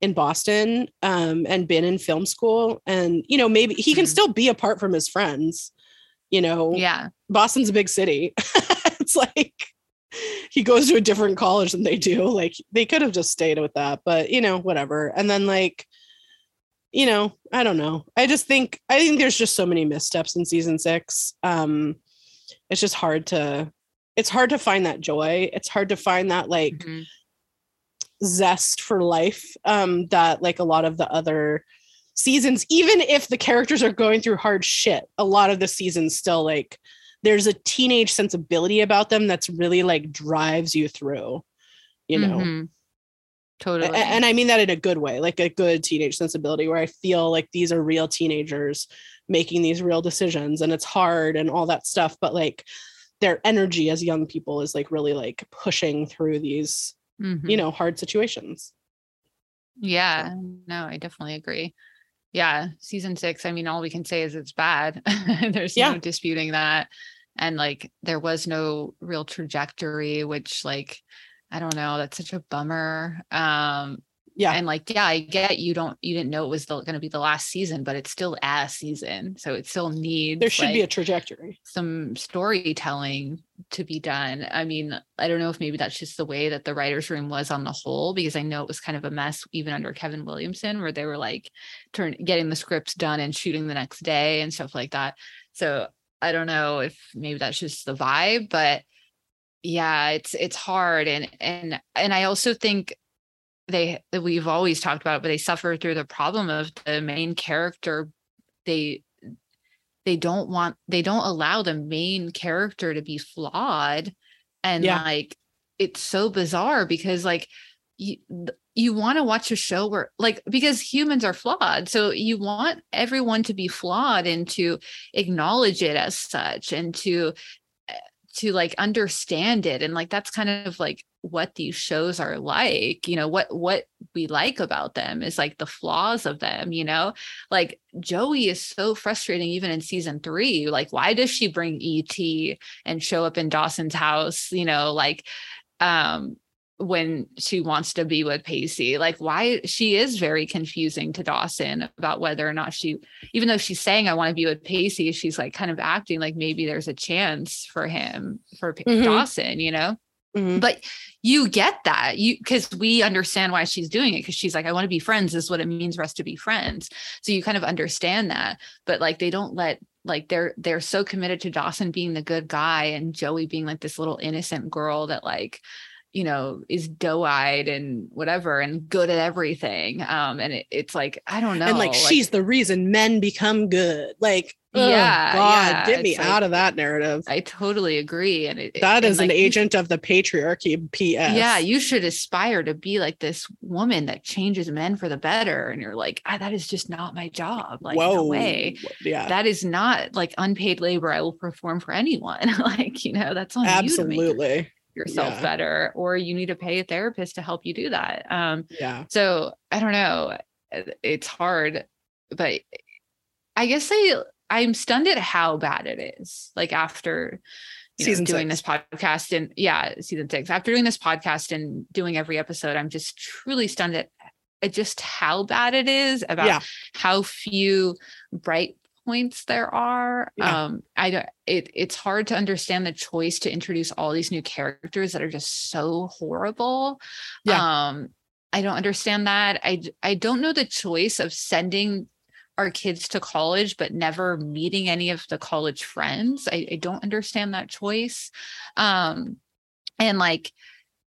in Boston um, and been in film school, and you know, maybe he can Mhm. still be apart from his friends. You know, Yeah. Boston's a big city. it's like he goes to a different college than they do. Like they could have just stayed with that, but you know, whatever. And then like, you know, I don't know. I just think I think there's just so many missteps in season six. Um, it's just hard to it's hard to find that joy. It's hard to find that like Mhm. zest for life um that like a lot of the other seasons even if the characters are going through hard shit a lot of the seasons still like there's a teenage sensibility about them that's really like drives you through you know Mhm. Totally. and i mean that in a good way like a good teenage sensibility where i feel like these are real teenagers making these real decisions and it's hard and all that stuff but like their energy as young people is like really like pushing through these Mhm. you know hard situations Yeah, no, I definitely agree. Yeah, season six, I mean, all we can say is it's bad. There's Yeah. no disputing that. And like, there was no real trajectory, which, like, I don't know, that's such a bummer. Um, yeah and like, yeah, I get you don't, you didn't know it was going to be the last season, but it's still a season. So it still needs there should be a trajectory some storytelling to be done. I mean, I don't know if maybe that's just the way that the writers' room was on the whole, because I know it was kind of a mess even under Kevin Williamson, where they were like turn getting the scripts done and shooting the next day and stuff like that. So I don't know if maybe that's just the vibe, but yeah, it's it's hard and and and I also think they we've always talked about it, but they suffer through the problem of the main character. They they don't want they don't allow the main character to be flawed. And Yeah. like it's so bizarre because like you you want to watch a show where like because humans are flawed. So you want everyone to be flawed and to acknowledge it as such and to to like understand it and like that's kind of like what these shows are like you know what what we like about them is like the flaws of them you know? Like Joey is so frustrating even in season 3 like why does she bring ET and show up in Dawson's house you know like um when she wants to be with Pacey. Like why she is very confusing to Dawson about whether or not she even though she's saying I want to be with Pacey, she's like kind of acting like maybe there's a chance for him for mm-hmm. Dawson, you know? Mm-hmm. But you get that you because we understand why she's doing it because she's like, I want to be friends. This is what it means for us to be friends. So you kind of understand that. But like they don't let like they're they're so committed to Dawson being the good guy and Joey being like this little innocent girl that like you know is doe-eyed and whatever and good at everything um and it, it's like i don't know and like, like, she's the reason men become good. Like yeah god yeah, get me out of that narrative. I totally agree and it, that and is like, an agent of the patriarchy ps yeah you should aspire to be like this woman that changes men for the better and you're like ah, that is just not my job like Whoa. no way. Yeah. That is not like unpaid labor i will perform for anyone like you know that's on absolutely yourself yeah. better or you need to pay a therapist to help you do that um yeah so i don't know it's hard but i guess i i'm stunned at how bad it is like after you season know, doing six. this podcast and yeah season six after doing this podcast and doing every episode i'm just truly stunned at, at just how bad it is about yeah. how few bright points there are. Yeah. Um, I don't. It it's hard to understand the choice to introduce all these new characters that are just so horrible. Yeah. Um, I don't understand that. I I don't know the choice of sending our kids to college but never meeting any of the college friends. I, I don't understand that choice. Um, and like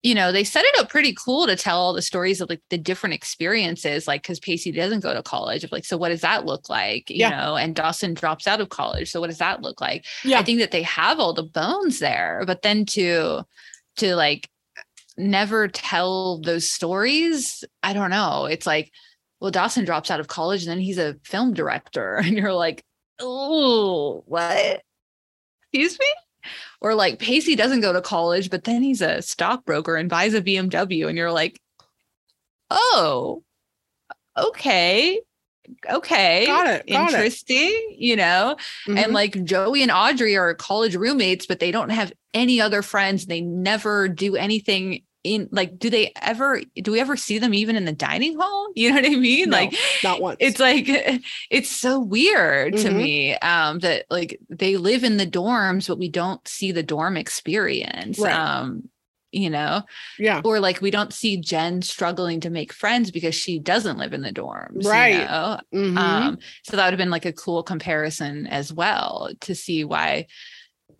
you know, they set it up pretty cool to tell all the stories of like the different experiences, like because Pacey doesn't go to college. Of like, so what does that look like? You yeah. know, and Dawson drops out of college. So what does that look like? Yeah. I think that they have all the bones there, but then to to like never tell those stories, I don't know. It's like, well, Dawson drops out of college and then he's a film director, and you're like, oh, what? Excuse me? Or like Pacey doesn't go to college, but then he's a stockbroker and buys a BMW. And you're like, oh, okay. Okay. Got it. Got Interesting, it. you know? Mm-hmm. And like Joey and Audrey are college roommates, but they don't have any other friends. They never do anything in like do they ever do we ever see them even in the dining hall you know what i mean no, like not once it's like it's so weird mm-hmm. to me um that like they live in the dorms but we don't see the dorm experience right. um you know yeah or like we don't see jen struggling to make friends because she doesn't live in the dorms right you know? mm-hmm. um so that would have been like a cool comparison as well to see why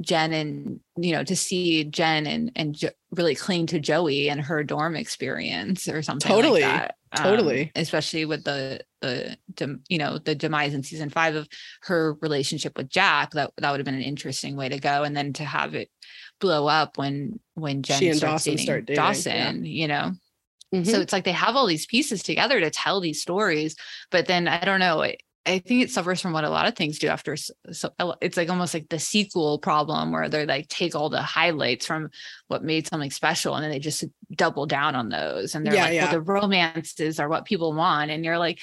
Jen and you know to see Jen and and jo- really cling to Joey and her dorm experience or something totally like that. Um, totally especially with the the you know the demise in season 5 of her relationship with Jack that that would have been an interesting way to go and then to have it blow up when when Jen she and Dawson dating start dating Dawson yeah. you know mm-hmm. so it's like they have all these pieces together to tell these stories but then I don't know I think it suffers from what a lot of things do after. So it's like almost like the sequel problem where they're like take all the highlights from what made something special and then they just double down on those. And they're yeah, like, yeah. well, the romances are what people want. And you're like,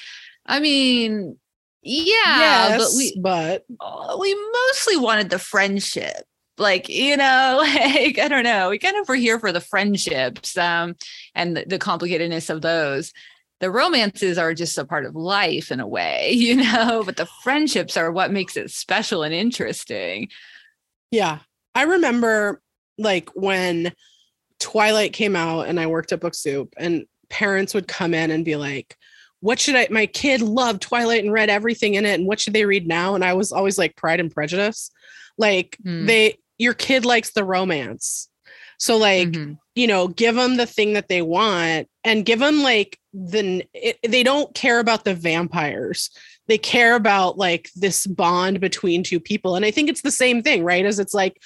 I mean, yeah, yes, but we, but uh, we mostly wanted the friendship. Like, you know, like, I don't know. We kind of were here for the friendships um, and the, the complicatedness of those the romances are just a part of life in a way, you know, but the friendships are what makes it special and interesting. Yeah. I remember like when Twilight came out and I worked at Book Soup and parents would come in and be like, what should I my kid loved Twilight and read everything in it and what should they read now? And I was always like Pride and Prejudice. Like mm. they your kid likes the romance. So like, mm-hmm. you know, give them the thing that they want and given like the it, they don't care about the vampires. They care about like this bond between two people. And i think it's the same thing right? As it's like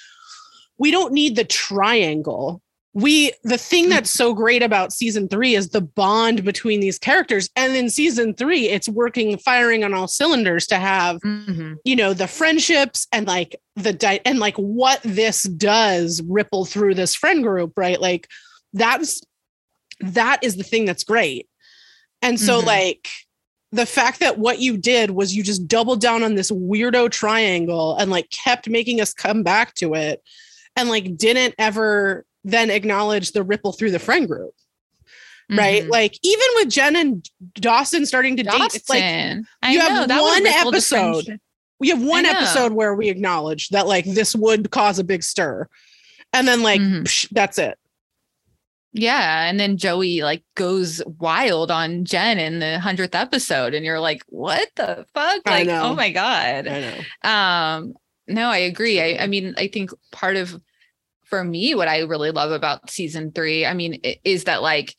we don't need the triangle. We the thing that's so great about season three is the bond between these characters. And in season three it's working firing on all cylinders to have mm-hmm. you know the friendships and like the di- and like what this does ripple through this friend group right? Like that's that is the thing that's great and so, mm-hmm. like, the fact that what you did was you just doubled down on this weirdo triangle and like kept making us come back to it and like didn't ever then acknowledge the ripple through the friend group. Right. Mhm. Like even with Jen and Dawson starting to date, it's like Dawson. I you know, have that one episode. we have one episode where we acknowledge that like this would cause a big stir. And then like Mhm. psh, that's it. Yeah. And then Joey like goes wild on Jen in the hundredth episode. And you're like, what the fuck? Like, oh my God. I know. Um, no, I agree. I, I mean, I think part of for me, what I really love about season three, I mean, is that like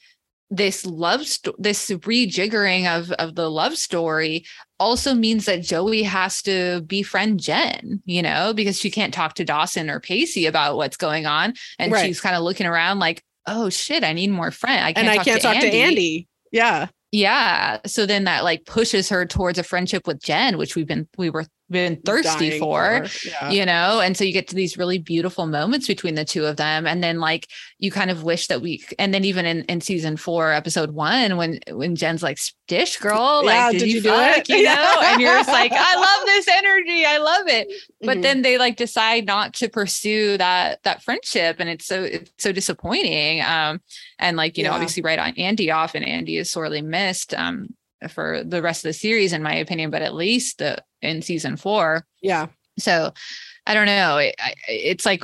this love sto- this rejiggering of of the love story also means that Joey has to befriend Jen, you know, because she can't talk to Dawson or Pacey about what's going on. And Right. she's kind of looking around like, oh shit, I need more friend. I can't and I talk can't to talk Andy. to Andy. Yeah. Yeah. So then that like pushes her towards a friendship with Jen, which we've been we were been thirsty Dying for, Yeah. you know? And so you get to these really beautiful moments between the two of them. And then like you kind of wish that we and then even in, in season four, episode one, when when Jen's like dish girl, like Yeah, did, did you, you do fuck? it? You know? And you're just like, I love this energy. I love it. But Mhm. then they like decide not to pursue that that friendship. And it's so it's so disappointing. Um and like, you know, obviously right on Andy off and Andy is sorely missed. Um for the rest of the series, in my opinion, but at least the, in season four. yeah. So I don't know. It, it's like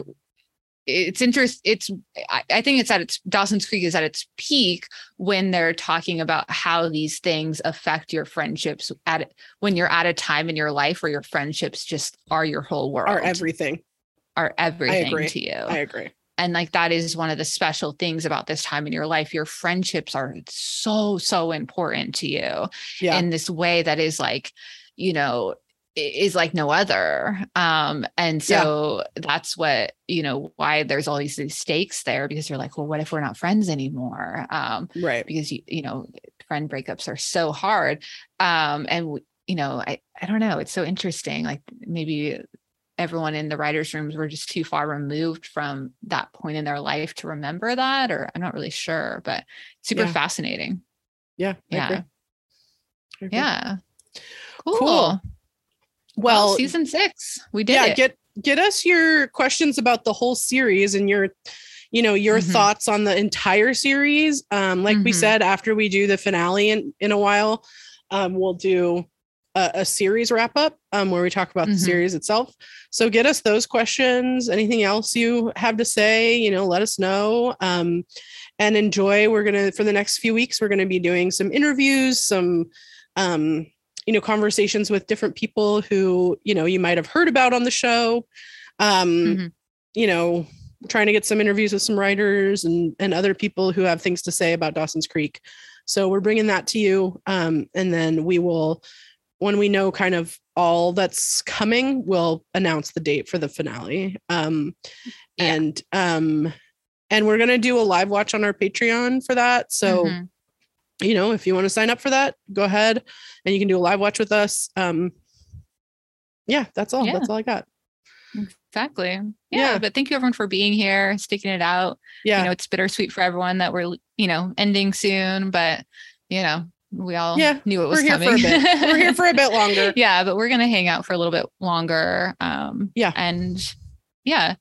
it's interest. It's I, I think it's at its Dawson's Creek is at its peak when they're talking about how these things affect your friendships at when you're at a time in your life where your friendships just are your whole world, Are everything. are everything to you I agree. and like that is one of the special things about this time in your life your friendships are so so important to you Yeah. in this way that is like you know is like no other um and Yeah. so that's what you know why there's all these, these stakes there because you're like well what if we're not friends anymore um right. because you you know friend breakups are so hard um and you know i i don't know it's so interesting like maybe everyone in the writers rooms were just too far removed from that point in their life to remember that or i'm not really sure but super Yeah. fascinating Yeah. I yeah agree. Agree. yeah cool, Cool. Well Well, season six we did yeah, it get get us your questions about the whole series and your you know your Mhm. thoughts on the entire series um like we Mhm. said after we do the finale in in a while um we'll do a, a series wrap up um where we talk about the Mhm. series itself so get us those questions anything else you have to say you know let us know um and enjoy we're gonna for the next few weeks we're gonna be doing some interviews some um you know conversations with different people who you know you might have heard about on the show um Mhm. you know trying to get some interviews with some writers and and other people who have things to say about dawson's creek so we're bringing that to you um and then we will when we know kind of all that's coming we'll announce the date for the finale um Yeah. and um and we're going to do a live watch on our patreon for that so Mhm. You know, if you want to sign up for that, go ahead and you can do a live watch with us. Um, yeah, that's all. Yeah. That's all I got. exactly yeah, Yeah. but thank you everyone for being here sticking it out Yeah. you know it's bittersweet for everyone that we're you know ending soon but you know we all Yeah, knew it was we're here coming for a bit. We're here for a bit longer. yeah but we're gonna hang out for a little bit longer um Yeah. and yeah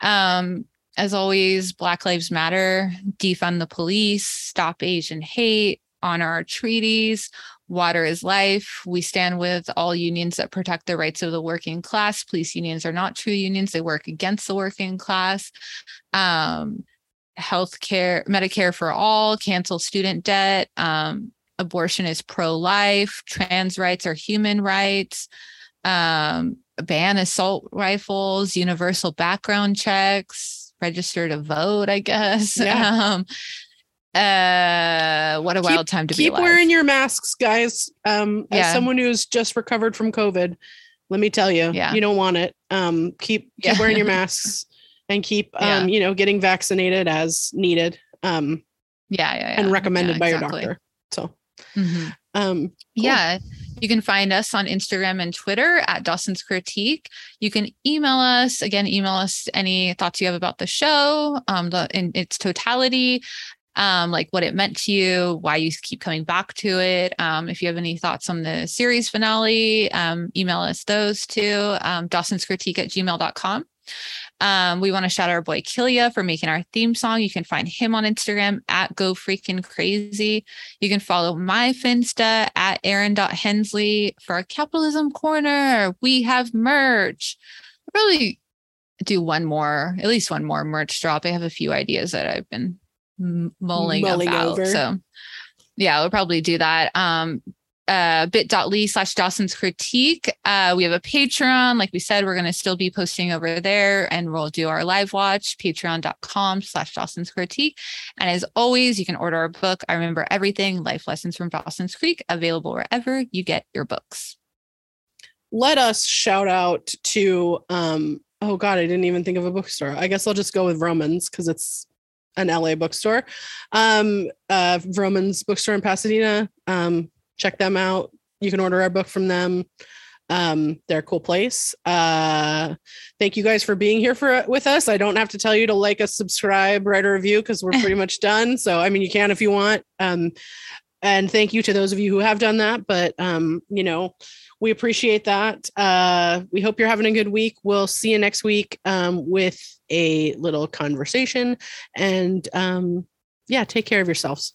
um as always black lives matter defund the police stop asian hate honor our treaties water is life. We stand with all unions that protect the rights of the working class. Police unions are not true unions. They work against the working class. Um healthcare medicare for all cancel student debt. Um abortion is pro-life. Trans rights are human rights. Um ban assault rifles universal background checks register to vote i guess Yeah. um uh what a Keep- wild time to be Keep alive wearing your masks, guys. Um, yeah. as someone who's just recovered from COVID, let me tell you, Yeah. you don't want it. Um, keep keep Yeah. wearing your masks and keep um, you know, getting vaccinated as needed. Um, yeah yeah, yeah. and recommended by exactly. your doctor. So mm-hmm. um Cool. Yeah. You can find us on Instagram and Twitter at Dawson's Critique. You can email us. Again, email us any thoughts you have about the show, um, the, in its totality, um, like what it meant to you, why you keep coming back to it. Um, if you have any thoughts on the series finale, um, email us those too. Um, Dawson's Critique at gmail.com. Um, we want to shout out our boy Kilia for making our theme song. You can find him on Instagram at Go Freaking Crazy. You can follow my Finsta at Aaron.Hensley for our capitalism corner. We have merch. Probably do one more, at least one more merch drop. I have a few ideas that I've been mulling, mulling about. Over. So yeah, we'll probably do that. Um, uh, bit.ly slash Dawson's critique. Uh, we have a Patreon. Like we said, we're going to still be posting over there and we'll do our live watch, patreon.com slash Dawson's critique. And as always, you can order our book. I remember everything life lessons from Dawson's Creek available wherever you get your books. Let us shout out to, um, oh God, I didn't even think of a bookstore. I guess I'll just go with Vroman's because it's an LA bookstore. Um, uh, Vroman's bookstore in Pasadena. Um, check them out. You can order our book from them. Um, they're a cool place. Uh, thank you guys for being here for with us. I don't have to tell you to like us, subscribe, write a review because we're pretty much done. So I mean, you can if you want. Um, and thank you to those of you who have done that. But um, you know, we appreciate that. Uh, we hope you're having a good week. We'll see you next week um, with a little conversation. And um, yeah, take care of yourselves.